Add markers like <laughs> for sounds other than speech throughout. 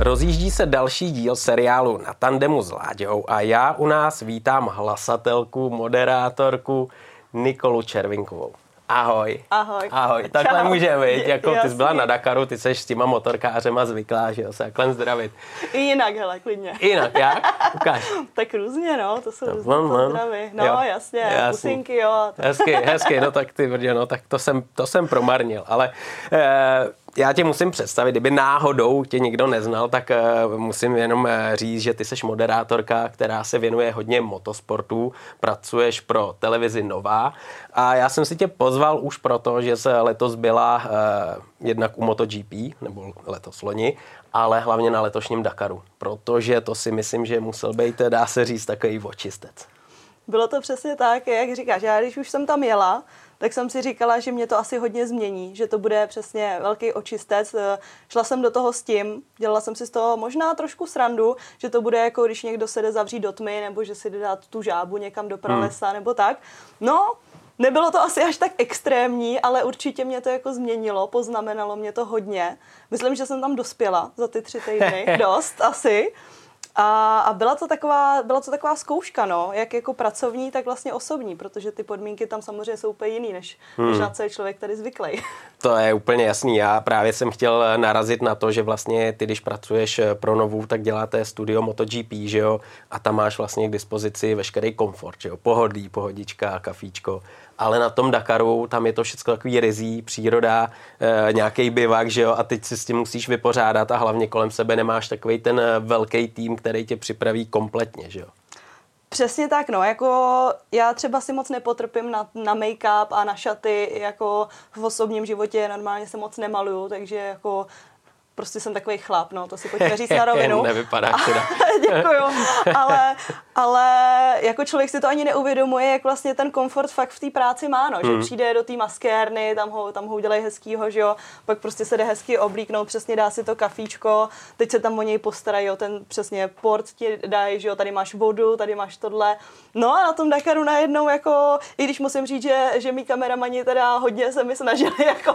Rozjíždí se další díl seriálu na tandemu s Láďou a já u nás vítám hlasatelku, moderátorku Nikolu Červinkovou. Ahoj. Ahoj. Ahoj. Takhle Čau. může být, jako ty jsi byla na Dakaru, ty seš s těma motorkářema zvyklá, že jo, se takhle zdravit. I jinak, hele, klidně. Jinak, jak? Ukáž. <laughs> Tak různě, no, to jsou No, různé no. pozdravy. No, Jo. jasně, Jasný. pusinky, jo. Hezky, hezky, no tak ty brdě, no tak to jsem, to jsem promarnil, ale eh, já tě musím představit, kdyby náhodou tě nikdo neznal, tak eh, musím jenom eh, říct, že ty jsi moderátorka, která se věnuje hodně motosportu, pracuješ pro televizi Nová a já jsem si tě pozval už proto, že se letos byla eh, jednak u MotoGP, nebo letos loni, ale hlavně na letošním Dakaru, protože to si myslím, že musel být, dá se říct, takový očistec. Bylo to přesně tak, jak říkáš. Já když už jsem tam jela, tak jsem si říkala, že mě to asi hodně změní, že to bude přesně velký očistec. Eh, Šla jsem do toho s tím, dělala jsem si z toho možná trošku srandu, že to bude jako když někdo se jde zavřít do tmy, nebo že si jde dát tu žábu někam do pralesa, hmm. nebo tak. No, Nebylo to asi až tak extrémní, ale určitě mě to jako změnilo, poznamenalo mě to hodně. Myslím, že jsem tam dospěla za ty tři týdny, <laughs> dost asi. A, a byla, to taková, byla to taková zkouška, no, jak jako pracovní, tak vlastně osobní, protože ty podmínky tam samozřejmě jsou úplně jiný, než, hmm. než na co je člověk tady zvyklý. To je úplně jasný. Já právě jsem chtěl narazit na to, že vlastně ty, když pracuješ pro Novu, tak děláte studio MotoGP, že jo? A tam máš vlastně k dispozici veškerý komfort, že jo? Pohodlí, pohodička, kafíčko. Ale na tom Dakaru, tam je to všechno takový rizí, příroda, e, nějaký bivak, že jo? A teď si s tím musíš vypořádat a hlavně kolem sebe nemáš takový ten eh, velký tým, který tě připraví kompletně, že jo? Přesně tak, no, jako já třeba si moc nepotrpím na, na make-up a na šaty, jako v osobním životě normálně se moc nemaluju, takže jako prostě jsem takový chlap, no, to si pojďme říct na rovinu. <laughs> Nevypadáš teda. <laughs> Děkuju, ale, ale jako člověk si to ani neuvědomuje, jak vlastně ten komfort fakt v té práci má, no, že Hmm. přijde do té maskérny, tam ho, tam ho udělají hezkýho, že jo, pak prostě se jde hezky oblíknout, přesně dá si to kafíčko, teď se tam o něj postarají, o ten přesně port ti dají, že jo, tady máš vodu, tady máš tohle, no a na tom Dakaru najednou jako, i když musím říct, že, že mý kameramani teda hodně se mi snažili <laughs> jako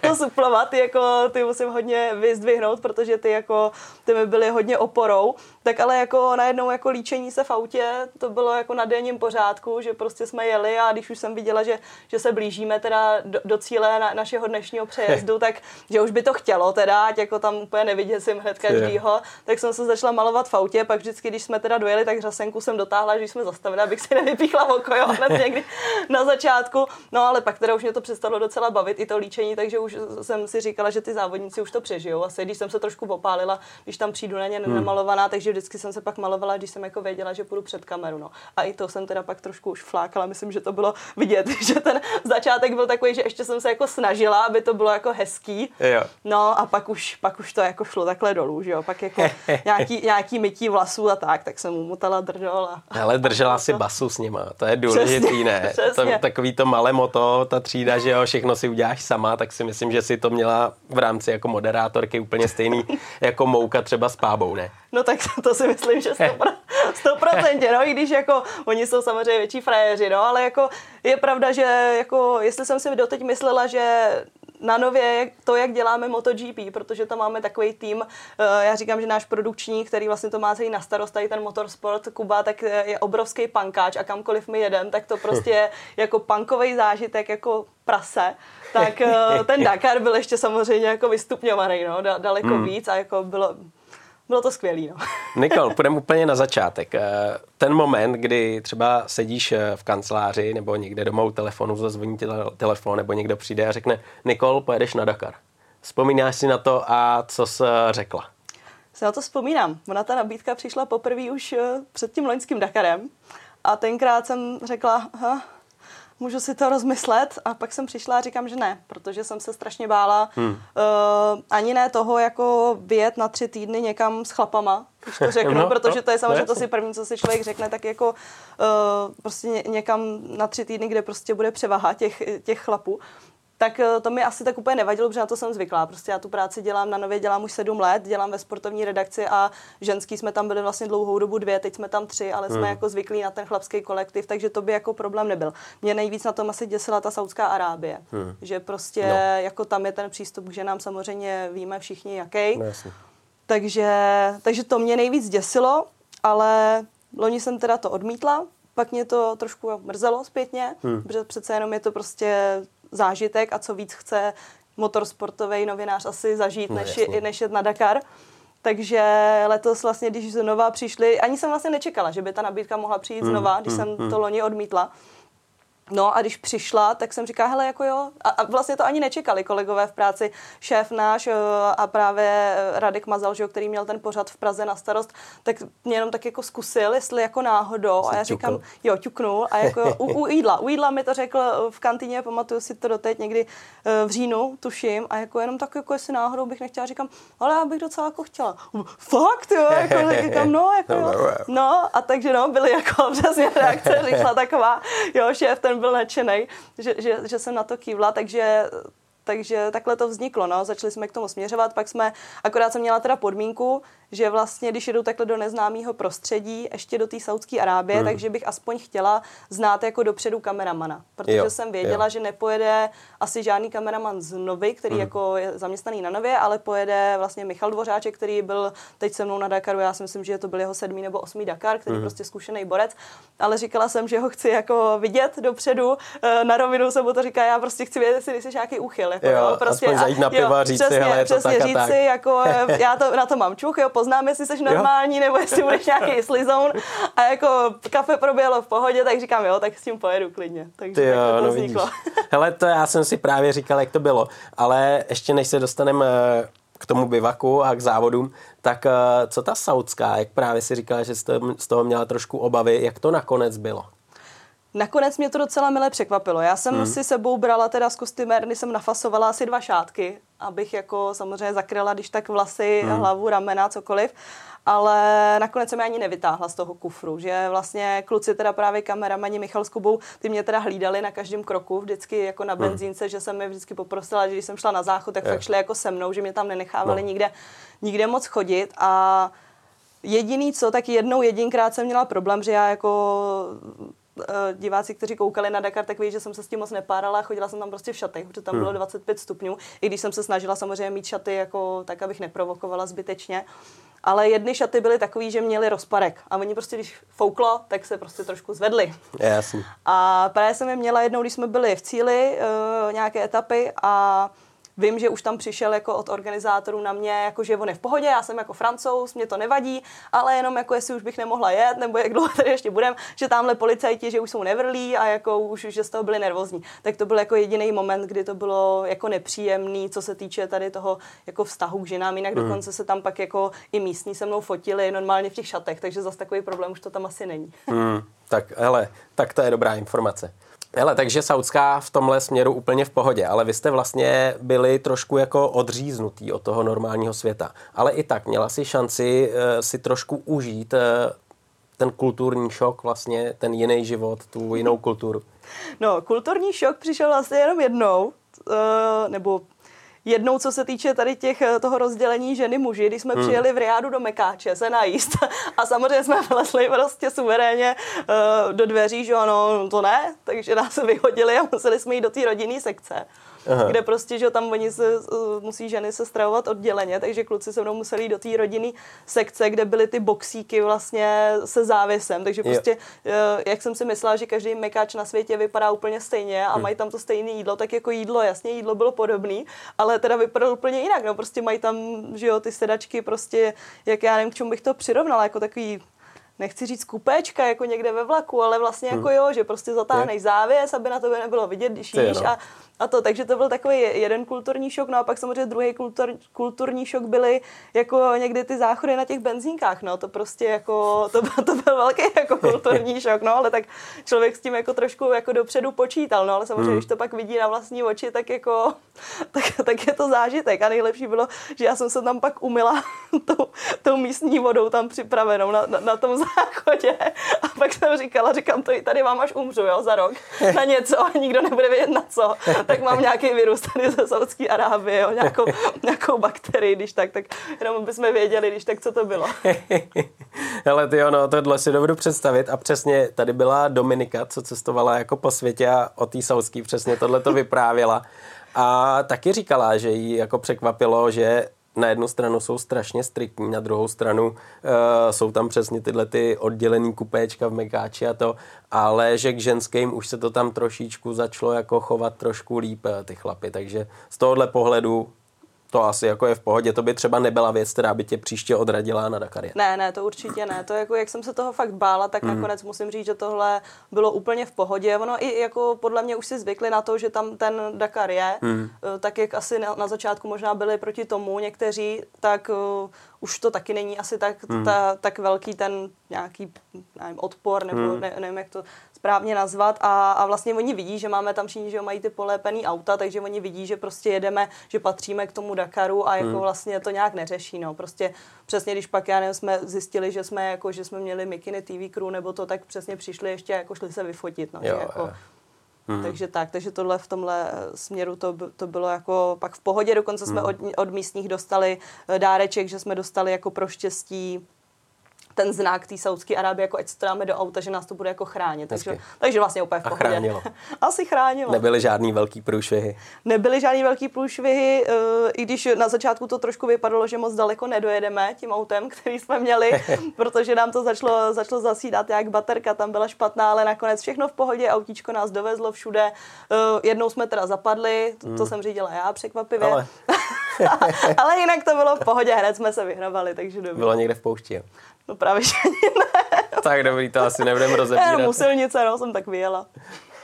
to suplovat, jako ty musím hodně vyzdvihnout, protože ty jako, ty mi byly hodně oporou, tak ale jako najednou jako líčení se v autě, to bylo jako na denním pořádku, že prostě jsme jeli a když už jsem viděla, že, že se blížíme teda do, do cíle na, našeho dnešního přejezdu, <laughs> tak že už by to chtělo teda, ať jako tam úplně neviděsím hned každýho, tak jsem se začala malovat v autě, pak vždycky, když jsme teda dojeli, tak řasenku jsem dotáhla, že jsme zastavili, abych si nevypíchla oko, jo, hned <laughs> někdy na začátku. No ale pak teda už mě to přestalo docela bavit, i to líčení, takže už jsem si říkala, že ty závodníci už to přežijou. Asi když jsem se trošku opálila, když tam přijdu na ně Hmm. nemalovaná, takže vždycky jsem se pak malovala, když jsem jako věděla, že půjdu před kameru. No. A i to jsem teda pak trošku už flákala, myslím, že to bylo vidět, <laughs> že ten začátek byl takový, že ještě jsem se jako snažila, aby to bylo jako hezký. Jo. No a pak už, pak už to jako šlo takhle dolů, že jo. Pak jako <laughs> nějaký, nějaký mytí vlasů a tak, tak jsem umotala drdol. A... Ale držela si basu s nima, to je důležitý, ne? přesně. To, takový to malé moto, ta třída, že jo, všechno si uděláš sama, tak si myslím, že si to měla v rámci jako moderátorky úplně stejný <laughs> jako mouka třeba s pábou, ne? No tak <laughs> to si myslím, že 100%, 100% <laughs> no, i když jako oni jsou samozřejmě větší frajeři, no, ale jako je pravda, že jako, jestli jsem si doteď myslela, že na nově to, jak děláme MotoGP, protože tam máme takový tým, eh, já říkám, že náš produkční, který vlastně to má celý na starost, tady ten motorsport Kuba, tak eh, je obrovský pankáč a kamkoliv my jedem, tak to <laughs> prostě je jako pankový zážitek, jako prase, tak eh, ten Dakar byl ještě samozřejmě jako vystupňovaný, no, da- daleko hmm. víc a jako bylo, bylo to skvělý, no. <laughs> Nikol, půjdeme úplně na začátek. Eh, Ten moment, kdy třeba sedíš eh, v kanceláři nebo někde doma u telefonu, zazvoní tele- telefon nebo někdo přijde a řekne Nikol, pojedeš na Dakar. Vzpomínáš si na to a co jsi řekla? Si na to vzpomínám. Ona ta nabídka přišla poprvé už eh, před tím loňským Dakarem a tenkrát jsem řekla, "Aha, můžu si to rozmyslet a pak jsem přišla a říkám, že ne, protože jsem se strašně bála hmm. uh, ani ne toho, jako vyjet na tři týdny někam s chlapama, když to řeknu, <laughs> No, protože no, to je samozřejmě to si první, co si člověk řekne, tak jako uh, prostě ně, někam na tři týdny, kde prostě bude převaha těch, těch chlapů. Tak eh, to mi asi tak úplně nevadilo, protože na to jsem zvyklá. Prostě já tu práci dělám na nově, dělám už sedm let, dělám ve sportovní redakci a ženský jsme tam byli vlastně dlouhou dobu dvě, teď jsme tam tři, ale jsme Hmm. jako zvyklí na ten chlapský kolektiv, takže to by jako problém nebyl. Mě nejvíc na tom asi děsila ta Saudská Arábie, že prostě No. jako tam je ten přístup k ženám samozřejmě víme všichni jaký. No, jasně. Takže, takže to mě nejvíc děsilo, ale loni jsem teda to odmítla, pak mě to trošku mrzelo zpětně, hmm. protože přece jenom je to prostě zážitek a co víc chce motorsportový novinář asi zažít, no, než, je, než jet na Dakar. Takže letos vlastně, když znova přišli, ani jsem vlastně nečekala, že by ta nabídka mohla přijít hmm, znova, když hmm, jsem hmm. to loni odmítla. No a když přišla, tak jsem říkala, hele, jako jo. A, a vlastně to ani nečekali kolegové v práci. Šéf náš eh, a právě Radek Mazal, že, který měl ten pořad v Praze na starost, tak mě jenom tak jako zkusil, jestli jako náhodou. Jsi a já říkám, ťukl. jo, ťuknul. A jako u, u, jídla. U jídla mi to řekl v kantýně, pamatuju si to doteď někdy eh, v říjnu, tuším. A jako jenom tak, jako jestli náhodou bych nechtěla, říkám, ale já bych docela jako chtěla. Fakt, jo, jako, říkám, no, jako jo. <laughs> No, a takže no, byly jako <laughs> přesně reakce, <laughs> říkala taková, jo, šéf ten byl nadšený, že, že, že jsem na to kývla, takže takže takhle to vzniklo, no. Začali jsme k tomu směřovat, pak jsme, akorát jsem měla teda podmínku, že vlastně, když jedu takhle do neznámého prostředí, ještě do té Saudské Arábie, hmm. takže bych aspoň chtěla znát jako dopředu kameramana. Protože jo, jsem věděla, jo. že nepojede asi žádný kameraman z Novy, který hmm. jako je zaměstnaný na Nově, ale pojede vlastně Michal Dvořáček, který byl teď se mnou na Dakaru, já si myslím, že to byl jeho sedmý nebo osmý Dakar, který hmm. prostě zkušený borec, ale říkala jsem, že ho chci jako vidět dopředu, eh, na rovinu jsem mu to říká, já prostě chci vědět, jestli jsi nějaký úchyl. Jako, jo, jo, prostě, aspoň zajít na piva, říct přesně, si, hele, je to přesně tak říct tak. si, jako, eh, <laughs> já to, na to mám čuch, jo, poznám, jestli jsi normální, jo. nebo jestli budeš <laughs> nějaký slizoun. A jako kafe proběhlo v pohodě, tak říkám, jo, tak s tím pojedu klidně. Takže Ty jo, tak to no vzniklo. Vidíš. Hele, to já jsem si právě říkal, jak to bylo. Ale ještě než se dostaneme eh, k tomu bivaku a k závodům, tak eh, co ta saudská, jak právě si říkala, že jste z toho měla trošku obavy, jak to nakonec bylo? Nakonec mě to docela milé překvapilo. Já jsem hmm. si sebou brala teda z kostymérny, jsem nafasovala asi dva šátky, abych jako samozřejmě zakryla, když tak vlasy, hmm. hlavu, ramena, cokoliv. Ale nakonec jsem je ani nevytáhla z toho kufru, že vlastně kluci teda právě kameramani Michal s Kubou, ty mě teda hlídali na každém kroku, vždycky jako na hmm. benzínce, hmm. že jsem mi vždycky poprosila, že když jsem šla na záchod, tak je. fakt šli jako se mnou, že mě tam nenechávali no. nikde, nikde moc chodit a Jediný co, tak jednou jedinkrát jsem měla problém, že já jako diváci, kteří koukali na Dakar, tak ví, že jsem se s tím moc nepárala, chodila jsem tam prostě v šatech, protože tam hmm. bylo 25 stupňů, i když jsem se snažila samozřejmě mít šaty jako tak, abych neprovokovala zbytečně. Ale jedny šaty byly takový, že měly rozparek a oni prostě, když fouklo, tak se prostě trošku zvedli. Jasně. A právě jsem je měla jednou, když jsme byli v cíli, uh, nějaké etapy a Vím, že už tam přišel jako od organizátorů na mě, jako že on je v pohodě, já jsem jako francouz, mě to nevadí, ale jenom jako jestli už bych nemohla jet, nebo jak dlouho tady ještě budem, že tamhle policajti, že už jsou nevrlí a jako už, že z toho byli nervózní. Tak to byl jako jediný moment, kdy to bylo jako nepříjemný, co se týče tady toho jako vztahu k ženám. Jinak mm. dokonce se tam pak jako i místní se mnou fotili normálně v těch šatech, takže zase takový problém už to tam asi není. Mm. Tak hele, tak to je dobrá informace. Hele, takže Saudská v tomhle směru úplně v pohodě, ale vy jste vlastně byli trošku jako odříznutý od toho normálního světa. Ale i tak měla si šanci uh, si trošku užít uh, ten kulturní šok, vlastně ten jiný život, tu jinou kulturu. No, kulturní šok přišel vlastně jenom jednou, uh, nebo jednou, co se týče tady těch, eh, toho rozdělení ženy muži, když jsme hmm. přijeli v Riádu do Mekáče se najíst <laughs> a samozřejmě jsme vlezli prostě suverénně uh, do dveří, že ano, to ne, takže nás <laughs> vyhodili a museli jsme jít do té rodinné sekce. Aha. kde prostě, že tam oni se, musí ženy se stravovat odděleně, takže kluci se mnou museli jít do té rodinné sekce, kde byly ty boxíky vlastně se závěsem, takže prostě, jo. Eh, jak jsem si myslela, že každý mekáč na světě vypadá úplně stejně a hmm. mají tam to stejné jídlo, tak jako jídlo, jasně, jídlo bylo podobný, ale teda vypadalo úplně jinak, no, prostě mají tam, že jo, ty sedačky prostě, jak já nevím, k čemu bych to přirovnala, jako takový nechci říct kupéčka jako někde ve vlaku, ale vlastně jako hmm. jo, že prostě zatáhneš závěs, aby na tebe nebylo vidět, když jíš a a to, takže to byl takový jeden kulturní šok, no a pak samozřejmě druhý kultur, kulturní šok byly jako někdy ty záchody na těch benzínkách, no to prostě jako, to, to byl velký jako kulturní <laughs> šok, no ale tak člověk s tím jako trošku jako dopředu počítal, no ale samozřejmě, hmm. když to pak vidí na vlastní oči, tak jako, <laughs> tak, tak je to zážitek. A nejlepší bylo, že já jsem se tam pak umila <laughs> tou, tou místní vodou tam připravenou na, na, na tom záchodě a pak jsem říkala, říkám, to i tady vám až umřu, jo, za rok na něco a <laughs> nikdo nebude vědět na co tak mám nějaký virus tady ze Saudské Arábie, jo, nějakou, nějakou bakterii, když tak, tak jenom bychom věděli, když tak, co to bylo. <laughs> Ale ty ono, tohle si dovedu představit a přesně tady byla Dominika, co cestovala jako po světě a o té Saudský přesně tohle to vyprávěla. A taky říkala, že jí jako překvapilo, že na jednu stranu jsou strašně striktní, na druhou stranu uh, jsou tam přesně tyhle ty oddělený kupéčka v Mekáči a to, ale že k ženským už se to tam trošičku začalo jako chovat trošku líp ty chlapy, takže z tohohle pohledu to asi jako je v pohodě. To by třeba nebyla věc, která by tě příště odradila na Dakarie. Ne, ne, to určitě ne. To jako, jak jsem se toho fakt bála, tak mm. nakonec musím říct, že tohle bylo úplně v pohodě. Ono i jako podle mě už si zvykli na to, že tam ten Dakar je, mm. tak jak asi na, na začátku možná byli proti tomu někteří, tak uh, už to taky není asi tak, mm. ta, tak velký ten nějaký nevím, odpor, nebo mm. ne, nevím, jak to správně nazvat a, a vlastně oni vidí, že máme tam všichni, že mají ty polépený auta, takže oni vidí, že prostě jedeme, že patříme k tomu Dakaru a jako hmm. vlastně to nějak neřeší, no. Prostě přesně, když pak, já nevím, jsme zjistili, že jsme jako, že jsme měli Mikiny TV crew nebo to, tak přesně přišli ještě jako šli se vyfotit, no. Jo, že jako, Hmm. Takže tak, takže tohle v tomhle směru to, to bylo jako pak v pohodě, dokonce jsme hmm. od, od místních dostali eh, dáreček, že jsme dostali jako pro štěstí ten znak té Saudské Arábie, jako ať dáme do auta, že nás to bude jako chránit. Takže, takže vlastně úplně v pohodě. A chránilo. <laughs> Asi chránilo. Nebyly žádný velký průšvihy. Nebyly žádný velký průšvihy, uh, i když na začátku to trošku vypadalo, že moc daleko nedojedeme tím autem, <laughs> který jsme měli, <laughs> protože nám to začalo, začalo zasídat, jak baterka tam byla špatná, ale nakonec všechno v pohodě, autíčko nás dovezlo všude. Uh, jednou jsme teda zapadli, to, to hmm. jsem řídila já překvapivě. Ale... ale jinak to bylo v pohodě, hned jsme se vyhravali, takže dobrý. Bylo někde v poušti, jo? No právě, že ne. tak dobrý, to asi nebudeme <laughs> rozebírat. Já silnice, no, jsem tak vyjela.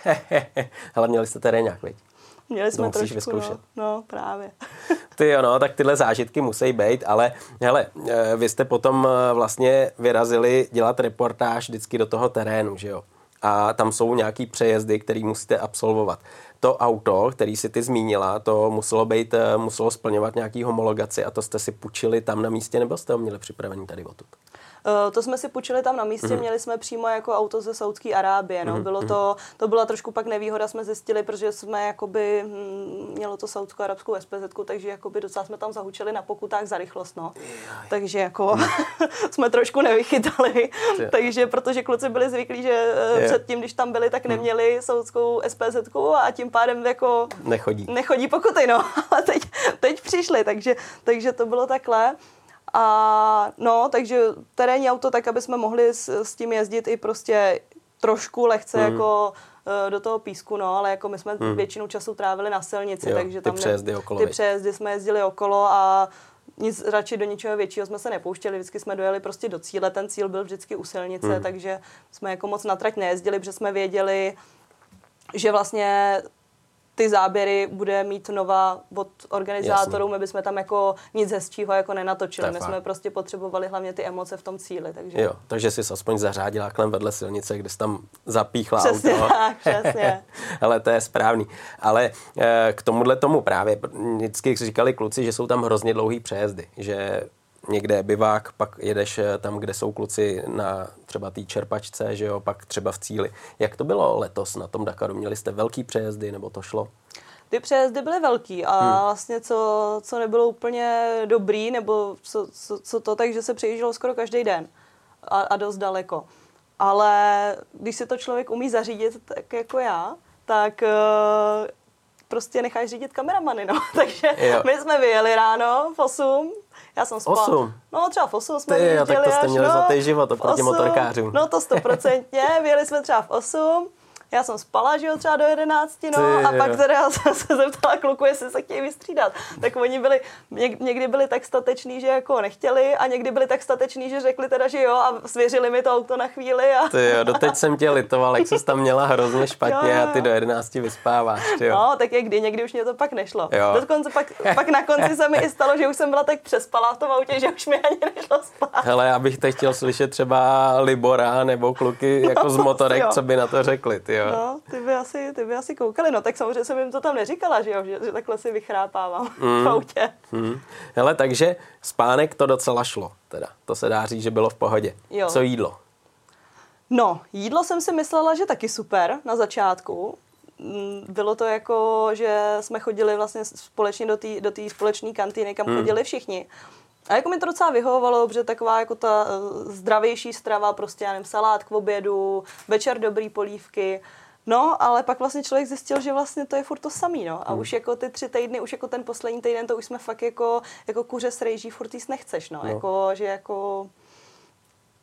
<laughs> Ale měli jste terénák, viď? Měli jsme to trošku, vyzkoušet. No, no, právě. <laughs> Ty jo, no, tak tyhle zážitky musí být, ale hele, eh, vy jste potom eh, vlastně vyrazili dělat reportáž vždycky do toho terénu, že jo? A tam jsou nějaký přejezdy, které musíte absolvovat. To auto, který si ty zmínila, to muselo být, eh, muselo splňovat nějaký homologaci a to jste si půjčili tam na místě, nebo jste ho měli připravený tady odtud? Uh, to jsme si půjčili tam na místě, mm. měli jsme přímo jako auto ze Saudské Arábie, no. Mm. Bylo to, to byla trošku pak nevýhoda, jsme zjistili, protože jsme jakoby, hm, mělo to saudskou arabskou SPZ, takže jakoby docela jsme tam zahučili na pokutách za rychlost, no. Takže jako mm. <laughs> jsme trošku nevychytali, takže protože kluci byli zvyklí, že yeah. předtím, když tam byli, tak mhm. neměli saudskou SPZ a tím pádem jako nechodí, nechodí pokuty, no. <laughs> Ale teď, teď přišli, takže, takže to bylo takhle. A no, takže terénní auto tak, aby jsme mohli s, s tím jezdit i prostě trošku lehce mm. jako uh, do toho písku, no, ale jako my jsme mm. většinu času trávili na silnici, jo, takže ty tam přejezdy okolo. Ty přejezdy jsme jezdili okolo a nic radši do ničeho většího jsme se nepouštěli, vždycky jsme dojeli prostě do cíle, ten cíl byl vždycky u silnice, mm. takže jsme jako moc na trať nejezdili, protože jsme věděli, že vlastně ty záběry bude mít nová od organizátorů, Jasně. my bychom tam jako nic hezčího jako nenatočili. My jsme prostě potřebovali hlavně ty emoce v tom cíli. Takže... Jo, takže jsi aspoň zařádila klem vedle silnice, kde jsi tam zapíchla přesně auto. <laughs> Tak, přesně. Ale to je správný. Ale eh, k tomuhle tomu právě vždycky říkali kluci, že jsou tam hrozně dlouhý přejezdy, že někde bivák, pak jedeš eh, tam, kde jsou kluci na třeba té čerpačce, že jo, pak třeba v cíli. Jak to bylo letos na tom Dakaru? Měli jste velký přejezdy nebo to šlo? Ty přejezdy byly velký a hmm. vlastně co, co nebylo úplně dobrý, nebo co, co, co to, takže se přejíždělo skoro každý den a, a dost daleko. Ale když si to člověk umí zařídit tak jako já, tak uh, prostě necháš řídit kameramany, no. <laughs> Takže jo. my jsme vyjeli ráno v 8, já jsem spala. 8? No třeba v 8 jsme Ty, tak to jste měli no, zlatý život oproti motorkářům. No to stoprocentně, vyjeli jsme třeba v 8, já jsem spala, že jo, třeba do 11, no, Ty, a pak teda <laughs> jsem se zeptala kluku, jestli se chtějí vystřídat. Tak oni byli, někdy byli tak stateční, že jako nechtěli a někdy byli tak stateční, že řekli teda, že jo a svěřili mi to auto na chvíli. A... Ty jo, doteď jsem tě litoval, jak jsi tam měla hrozně špatně jo, jo. a ty do 11 vyspáváš, ty jo. No, tak jak kdy, někdy už mě to pak nešlo. Jo. Dokonce pak, pak na konci se mi i stalo, že už jsem byla tak přespala v tom autě, že už mi ani nešlo spát. Hele, já bych teď chtěl slyšet třeba Libora nebo kluky jako no, z <laughs> motorek, co by na to řekli, ty jo. No, ty by, asi, ty by asi koukali. No tak samozřejmě jsem jim to tam neříkala, že jo, že, že takhle si vychrápávám <laughs> mm. v autě. Mm. Hele, takže spánek to docela šlo, teda. To se dá říct, že bylo v pohodě. Jo. Co jídlo? No, jídlo jsem si myslela, že taky super na začátku. Mm, bylo to jako, že jsme chodili vlastně společně do té do společné kantýny, kam mm. chodili všichni. A jako mi to docela vyhovovalo, protože taková jako ta uh, zdravější strava, prostě já nevím, salát k obědu, večer dobrý polívky, No, ale pak vlastně člověk zjistil, že vlastně to je furt to samý, no. A hmm. už jako ty tři týdny, už jako ten poslední týden, to už jsme fakt jako, jako kuře s rejží, furt jíst nechceš, no. no. Jako, že jako,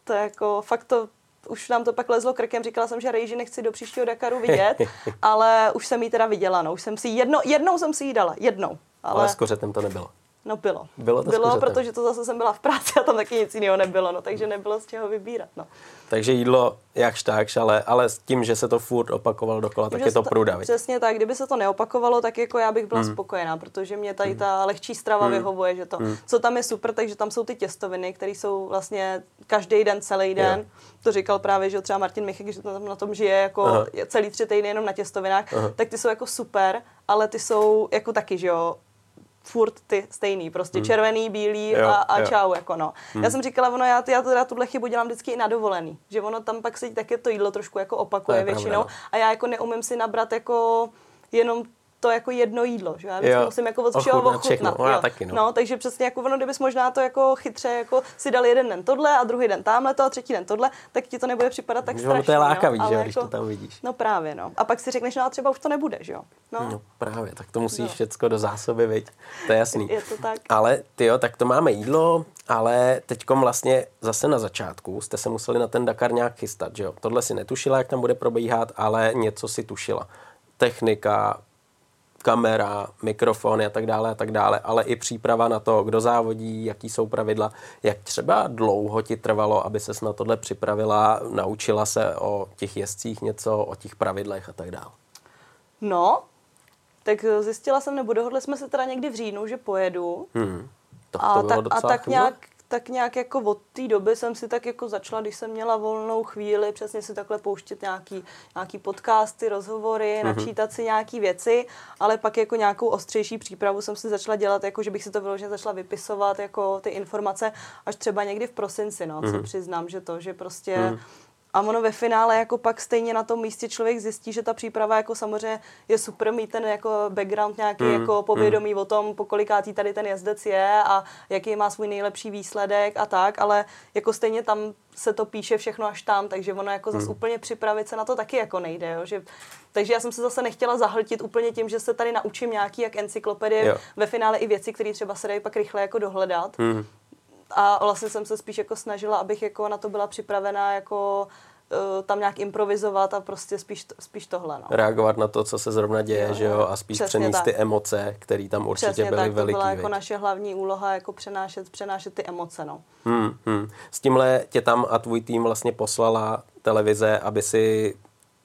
to jako, fakt to, už nám to pak lezlo krkem, říkala jsem, že rejži nechci do příštího Dakaru vidět, <laughs> ale už jsem jí teda viděla, no. Už jsem si jedno, jednou jsem si jí dala, jednou. Ale, ale s kořetem to nebylo. No bylo. Bylo to Bylo, protože to zase jsem byla v práci a tam taky nic jiného nebylo, no, takže nebylo z čeho vybírat, no. Takže jídlo jakž takž, ale, ale s tím, že se to furt opakovalo dokola, tak je to průda. Přesně tak, kdyby se to neopakovalo, tak jako já bych byla mm. spokojená, protože mě tady ta lehčí strava mm. vyhovuje, že to, mm. co tam je super, takže tam jsou ty těstoviny, které jsou vlastně každý den, celý den. Jo. To říkal právě, že třeba Martin Michek, že tam na tom žije jako Aha. celý tři týdny jenom na těstovinách, Aha. tak ty jsou jako super, ale ty jsou jako taky, že jo, furt ty stejný, prostě hmm. červený, bílý jo, a, a jo. čau, jako no. Hmm. Já jsem říkala, ono, já, já teda tuhle chybu dělám vždycky i na dovolený, že ono tam pak se také to jídlo trošku jako opakuje většinou pravda. a já jako neumím si nabrat jako jenom to jako jedno jídlo, že já vždycky musím jako od všeho ochutnat. No, já taky, no. no. takže přesně jako ono, kdybys možná to jako chytře jako si dal jeden den tohle a druhý den tamhle to a třetí den tohle, tak ti to nebude připadat tak strašně. to je lákavý, no, že jo, když jako, to tam vidíš. No právě, no. A pak si řekneš, no a třeba už to nebude, že jo. No, no právě, tak to musíš no. všecko do zásoby, viď? To je jasný. Je to tak. Ale ty jo, tak to máme jídlo, ale teďkom vlastně zase na začátku jste se museli na ten Dakar nějak chystat, že jo? Tohle si netušila, jak tam bude probíhat, ale něco si tušila. Technika, kamera, mikrofony a tak dále a tak dále, ale i příprava na to, kdo závodí, jaký jsou pravidla, jak třeba dlouho ti trvalo, aby ses na tohle připravila, naučila se o těch jezdcích něco, o těch pravidlech a tak dále. No, tak zjistila jsem, nebo dohodli jsme se teda někdy v říjnu, že pojedu. Hmm, to a, tak, a tak nějak tak nějak jako od té doby jsem si tak jako začala, když jsem měla volnou chvíli, přesně si takhle pouštět nějaký, nějaký podcasty, rozhovory, mm-hmm. načítat si nějaký věci, ale pak jako nějakou ostřejší přípravu jsem si začala dělat, jako že bych si to vyloženě začala vypisovat, jako ty informace, až třeba někdy v prosinci, no, mm-hmm. co přiznám, že to, že prostě mm-hmm a ono ve finále jako pak stejně na tom místě člověk zjistí, že ta příprava jako samozřejmě je super mít ten jako background nějaký mm, jako povědomí mm. o tom, po kolikátý tady ten jezdec je a jaký má svůj nejlepší výsledek a tak, ale jako stejně tam se to píše všechno až tam, takže ono jako mm. zase úplně připravit se na to taky jako nejde, jo, že takže já jsem se zase nechtěla zahltit úplně tím, že se tady naučím nějaký jak encyklopedie, jo. ve finále i věci, které třeba se dají pak rychle jako dohledat. Mm a vlastně jsem se spíš jako snažila, abych jako na to byla připravená jako uh, tam nějak improvizovat a prostě spíš, spíš tohle. No. Reagovat na to, co se zrovna děje, jo, že jo, a spíš přenést tak. ty emoce, které tam určitě Přesně byly tak, veliký. to byla jako naše hlavní úloha, jako přenášet, přenášet ty emoce, no. Hmm, hmm. S tímhle tě tam a tvůj tým vlastně poslala televize, aby si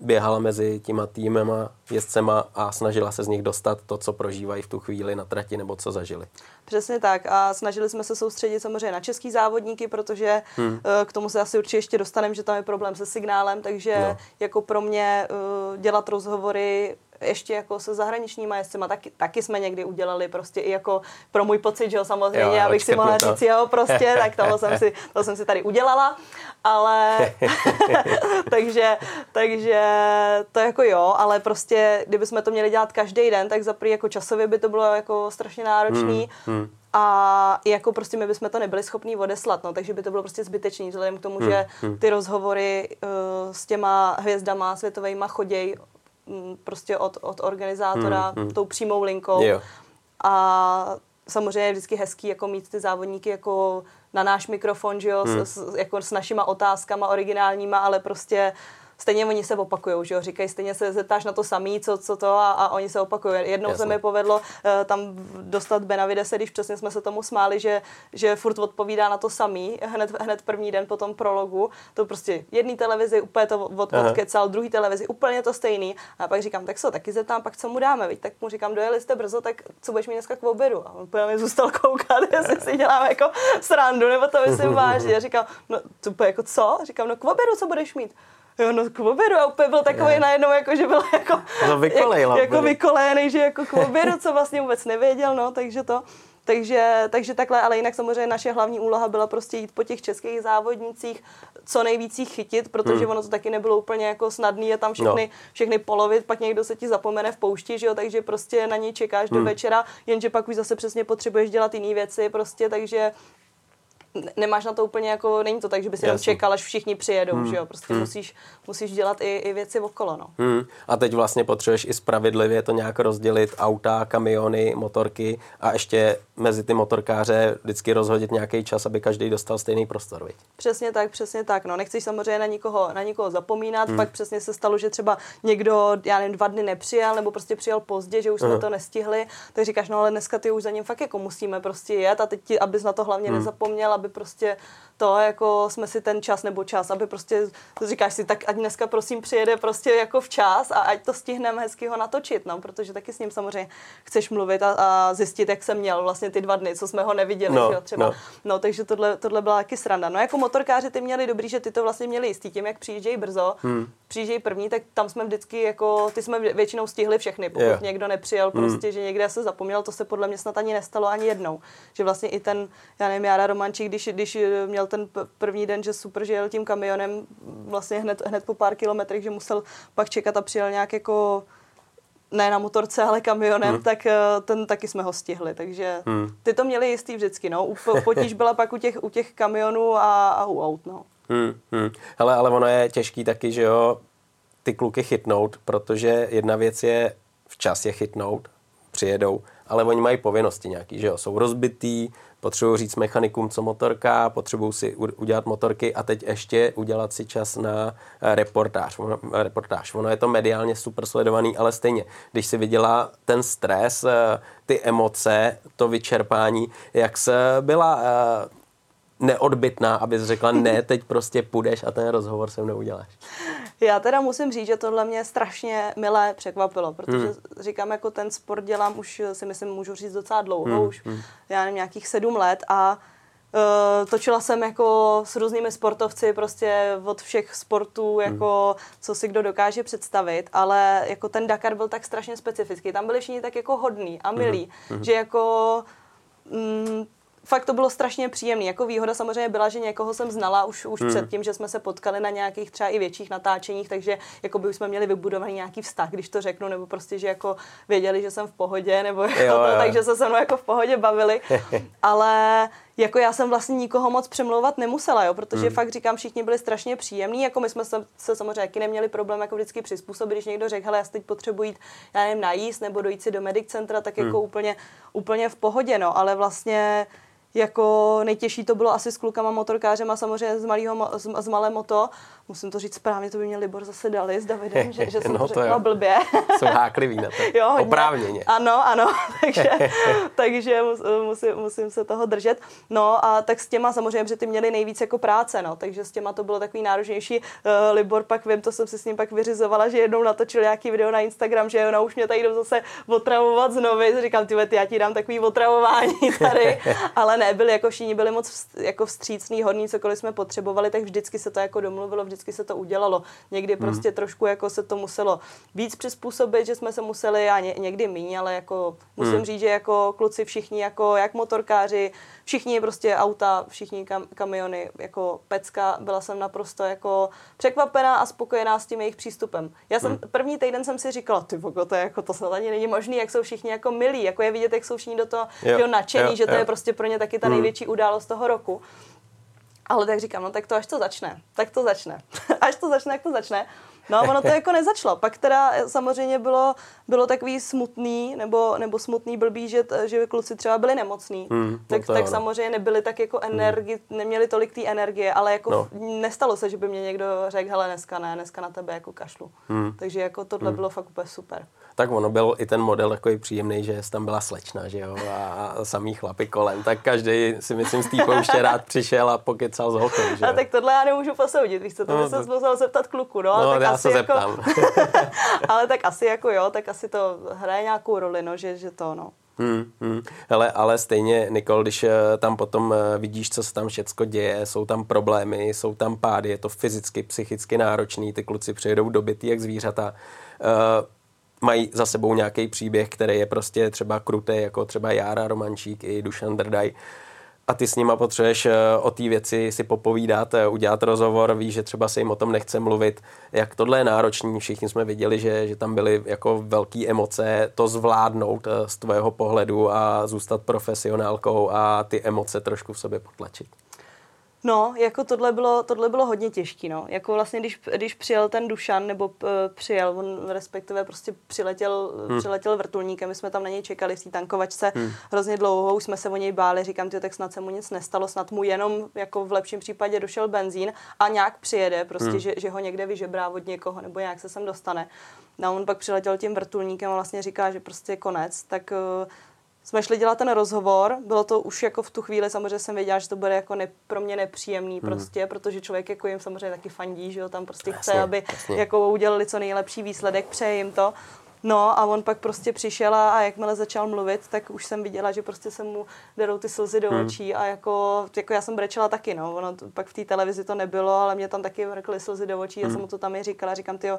běhala mezi těma týmema, jezdcema a snažila se z nich dostat to, co prožívají v tu chvíli na trati nebo co zažili. Přesně tak a snažili jsme se soustředit samozřejmě na český závodníky, protože hmm. Eh, k tomu se asi určitě ještě dostaneme, že tam je problém se signálem, takže no. jako pro mě uh, dělat rozhovory ještě jako se zahraničníma jezdcima taky, taky jsme někdy udělali prostě i jako pro můj pocit, že jo, samozřejmě, jo, abych si mohla říct, jo, prostě, tak toho jsem si, to jsem si tady udělala, ale <laughs> takže, takže to jako jo, ale prostě, kdybychom to měli dělat každý den, tak za jako časově by to bylo jako strašně náročný, hmm, hmm. A jako prostě my bychom to nebyli schopní odeslat, no, takže by to bylo prostě zbytečný, vzhledem k tomu, hmm, že hmm. ty rozhovory uh, s těma hvězdama světovými chodějí prostě od, od organizátora hmm, hmm. tou přímou linkou. Jo. A samozřejmě je vždycky hezký jako mít ty závodníky jako na náš mikrofon, že jo, hmm. s, s, jako s našima otázkama originálníma, ale prostě stejně oni se opakují, že jo, říkají, stejně se zeptáš na to samý, co, co to a, a oni se opakují. Jednou Jasně. se mi povedlo uh, tam dostat Benavide, když přesně jsme se tomu smáli, že, že furt odpovídá na to samý, hned, hned první den po tom prologu, to prostě jedný televizi úplně to od, odkecal, druhý televizi úplně to stejný. A pak říkám, tak se taky zeptám, pak co mu dáme, víc? tak mu říkám, dojeli jste brzo, tak co budeš mít dneska k obědu? A on úplně mi zůstal koukat, <laughs> jestli si dělám jako srandu, nebo to myslím vážně. říkám, no to jako co? Říkám, no k obědu co budeš mít? Jo, no k obědu a úplně byl takový yeah. najednou, jako, že byl jako, no, vykolejla, jak, jako vykolejený, že jako k obědu, co vlastně vůbec nevěděl, no, takže to. Takže, takže takhle, ale jinak samozřejmě naše hlavní úloha byla prostě jít po těch českých závodnicích, co nejvíc jich chytit, protože hmm. ono to taky nebylo úplně jako snadný, je tam všechny, no. všechny polovit, pak někdo se ti zapomene v poušti, že jo, takže prostě na něj čekáš hmm. do večera, jenže pak už zase přesně potřebuješ dělat jiné věci, prostě, takže nemáš na to úplně jako, není to tak, že bys jenom čekal, až všichni přijedou, hmm. že jo, prostě hmm. musíš, musíš dělat i, i věci okolo, no. Hmm. A teď vlastně potřebuješ i spravedlivě to nějak rozdělit, auta, kamiony, motorky a ještě mezi ty motorkáře vždycky rozhodit nějaký čas, aby každý dostal stejný prostor, viď? Přesně tak, přesně tak, no, nechceš samozřejmě na nikoho, na nikoho zapomínat, hmm. pak přesně se stalo, že třeba někdo, já nevím, dva dny nepřijal, nebo prostě přijal pozdě, že už jsme hmm. to nestihli, tak říkáš, no ale dneska ty už za ním fakt jako musíme prostě jet a teď ti, abys na to hlavně hmm. nezapomněl, aby prostě to jako jsme si ten čas nebo čas, aby prostě říkáš si, tak ať dneska prosím přijede prostě jako včas a ať to stihneme hezky ho natočit, no, protože taky s ním samozřejmě chceš mluvit a, a zjistit, jak jsem měl vlastně ty dva dny, co jsme ho neviděli, no, jo, třeba. No. no. takže tohle, tohle byla taky sranda. No jako motorkáři ty měli dobrý, že ty to vlastně měli jistý tím, jak přijíždějí brzo, hmm. přijíždějí první, tak tam jsme vždycky jako, ty jsme většinou stihli všechny, pokud yeah. někdo nepřijel, hmm. prostě, že někde se zapomněl, to se podle mě snad ani nestalo ani jednou. Že vlastně i ten, já nevím, Jára Romančík, když, když měl ten první den, že super, že jel tím kamionem vlastně hned, hned po pár kilometrech, že musel pak čekat a přijel nějak jako ne na motorce, ale kamionem, hmm. tak eh, ten taky jsme ho stihli. Takže hmm. ty to měli jistý vždycky. No. Potíž byla pak u těch, u těch kamionů a, a u aut. No. Hmm, hmm. Hele, ale ono je těžký taky, že jo, ty kluky chytnout, protože jedna věc je včas je chytnout, přijedou, ale oni mají povinnosti nějaký, že jo, jsou rozbitý, potřebují říct mechanikům, co motorka, potřebují si udělat motorky a teď ještě udělat si čas na eh, reportáž. reportáž. Ono je to mediálně super sledovaný, ale stejně, když si viděla ten stres, eh, ty emoce, to vyčerpání, jak se byla eh, neodbitná, abys řekla, ne, teď prostě půjdeš a ten rozhovor se mnou uděláš. Já teda musím říct, že tohle mě strašně milé překvapilo, protože hmm. říkám, jako ten sport dělám už si myslím, můžu říct docela dlouho, hmm. už hmm. já nevím, nějakých sedm let a Uh, točila jsem jako s různými sportovci, prostě od všech sportů, hmm. jako hmm. co si kdo dokáže představit, ale jako ten Dakar byl tak strašně specifický. Tam byli všichni tak jako hodný a milí, hmm. že jako mm, fakt to bylo strašně příjemné. Jako výhoda samozřejmě byla, že někoho jsem znala už, už hmm. předtím, že jsme se potkali na nějakých třeba i větších natáčeních, takže jako by jsme měli vybudovaný nějaký vztah, když to řeknu, nebo prostě, že jako věděli, že jsem v pohodě, nebo jako jo, to, jo. takže se se mnou jako v pohodě bavili. <laughs> Ale jako já jsem vlastně nikoho moc přemlouvat nemusela, jo, protože hmm. fakt říkám, všichni byli strašně příjemní, jako my jsme se, se samozřejmě jaký neměli problém jako vždycky přizpůsobit, když někdo řekl, hele, já si teď potřebuji jít, já nevím, najíst nebo dojít si do medic centra, tak jako hmm. úplně, úplně v pohodě, no, ale vlastně jako nejtěžší to bylo asi s klukama motorkářem a samozřejmě z, malýho, z, z malé moto. Musím to říct správně, to by mě Libor zase dali s Davidem, že, že <laughs> jsem no, to řekla jo. blbě. <laughs> Jsou hákliví na to. <laughs> Jo, hodně. Oprávněně. Ano, ano, takže, takže musím, musím se toho držet. No a tak s těma samozřejmě, že ty měli nejvíc jako práce, no, takže s těma to bylo takový náročnější. Uh, Libor pak vím, to jsem si s ním pak vyřizovala, že jednou natočil nějaký video na Instagram, že ona už mě tady jdou zase otravovat znovu. Říkám, ty já ti dám takový otravování tady, ale ne, byli jako všichni byli moc jako vstřícný, hodní, cokoliv jsme potřebovali, tak vždycky se to jako domluvilo, vždycky se to udělalo. Někdy hmm. prostě trošku jako se to muselo víc přizpůsobit, že jsme se museli, a ně, někdy míň, ale jako musím hmm. říct, že jako kluci všichni, jako jak motorkáři, všichni prostě auta, všichni kam, kamiony, jako pecka, byla jsem naprosto jako překvapená a spokojená s tím jejich přístupem. Já jsem hmm. první týden jsem si říkala, ty vogo, to, je jako, to snad ani není možný, jak jsou všichni jako milí, jako je vidět, jak jsou všichni do toho jo, nadšení, jo, že to jo. je prostě pro ně taky ta hmm. největší událost toho roku. Ale tak říkám, no tak to až to začne, tak to začne. <laughs> až to začne, jak to začne. No ono to jako nezačalo. Pak teda samozřejmě bylo, bylo takový smutný, nebo, nebo smutný blbý, že, že kluci třeba byli nemocní. Hmm, no tak, tak samozřejmě nebyli tak jako hmm. energi, hmm. neměli tolik té energie, ale jako no. nestalo se, že by mě někdo řekl, hele dneska ne, dneska na tebe jako kašlu. Hmm. Takže jako tohle hmm. bylo fakt úplně super tak ono byl i ten model takový příjemný, že tam byla slečna, že jo, a, samý chlapy kolem, tak každý si myslím z té pouště rád přišel a pokecal s holkou, že jo. A tak tohle já nemůžu posoudit, víš co, to no, se to... musel zeptat kluku, no, no tak já asi se jako... zeptám. <laughs> ale tak asi jako jo, tak asi to hraje nějakou roli, no, že, že to, no. Hmm, hmm. Hele, ale stejně, Nikol, když eh, tam potom eh, vidíš, co se tam všecko děje, jsou tam problémy, jsou tam pády, je to fyzicky, psychicky náročný, ty kluci přijedou dobytý jak zvířata. Uh, mají za sebou nějaký příběh, který je prostě třeba krutý, jako třeba Jára Romančík i Dušan Drdaj. A ty s nima potřebuješ eh, o té věci si popovídat, eh, udělat rozhovor, víš, že třeba se jim o tom nechce mluvit. Jak tohle je náročný, všichni jsme viděli, že, že tam byly jako velké emoce, to zvládnout eh, z tvého pohledu a zůstat profesionálkou a ty emoce trošku v sobě potlačit. No, jako tohle bylo, tohle bylo hodně těžké, no. Jako vlastně, když, když přijel ten Dušan, nebo uh, přijel, on respektive prostě přiletěl, hmm. přiletěl vrtulníkem, my jsme tam na něj čekali v té tankovačce hmm. hrozně dlouho, už jsme se o něj báli, říkám, ty, tak snad se mu nic nestalo, snad mu jenom jako v lepším případě došel benzín a nějak přijede, prostě, hmm. že, že ho někde vyžebrá od někoho, nebo nějak se sem dostane. No, on pak přiletěl tím vrtulníkem a vlastně říká, že prostě je konec, tak uh, jsme šli dělat ten rozhovor, bylo to už jako v tu chvíli, samozřejmě jsem věděla, že to bude jako ne, pro mě nepříjemný hmm. prostě, protože člověk jako jim samozřejmě taky fandí, že jo, tam prostě jasně, chce, aby jasně. jako udělali co nejlepší výsledek, přeje jim to. No a on pak prostě přišel a, a jakmile začal mluvit, tak už jsem viděla, že prostě se mu derou ty slzy do hmm. očí a jako, jako já jsem brečela taky, no. Ono to, pak v té televizi to nebylo, ale mě tam taky vrkly slzy do očí, hmm. já jsem mu to tam i říkala, říkám, ty jo,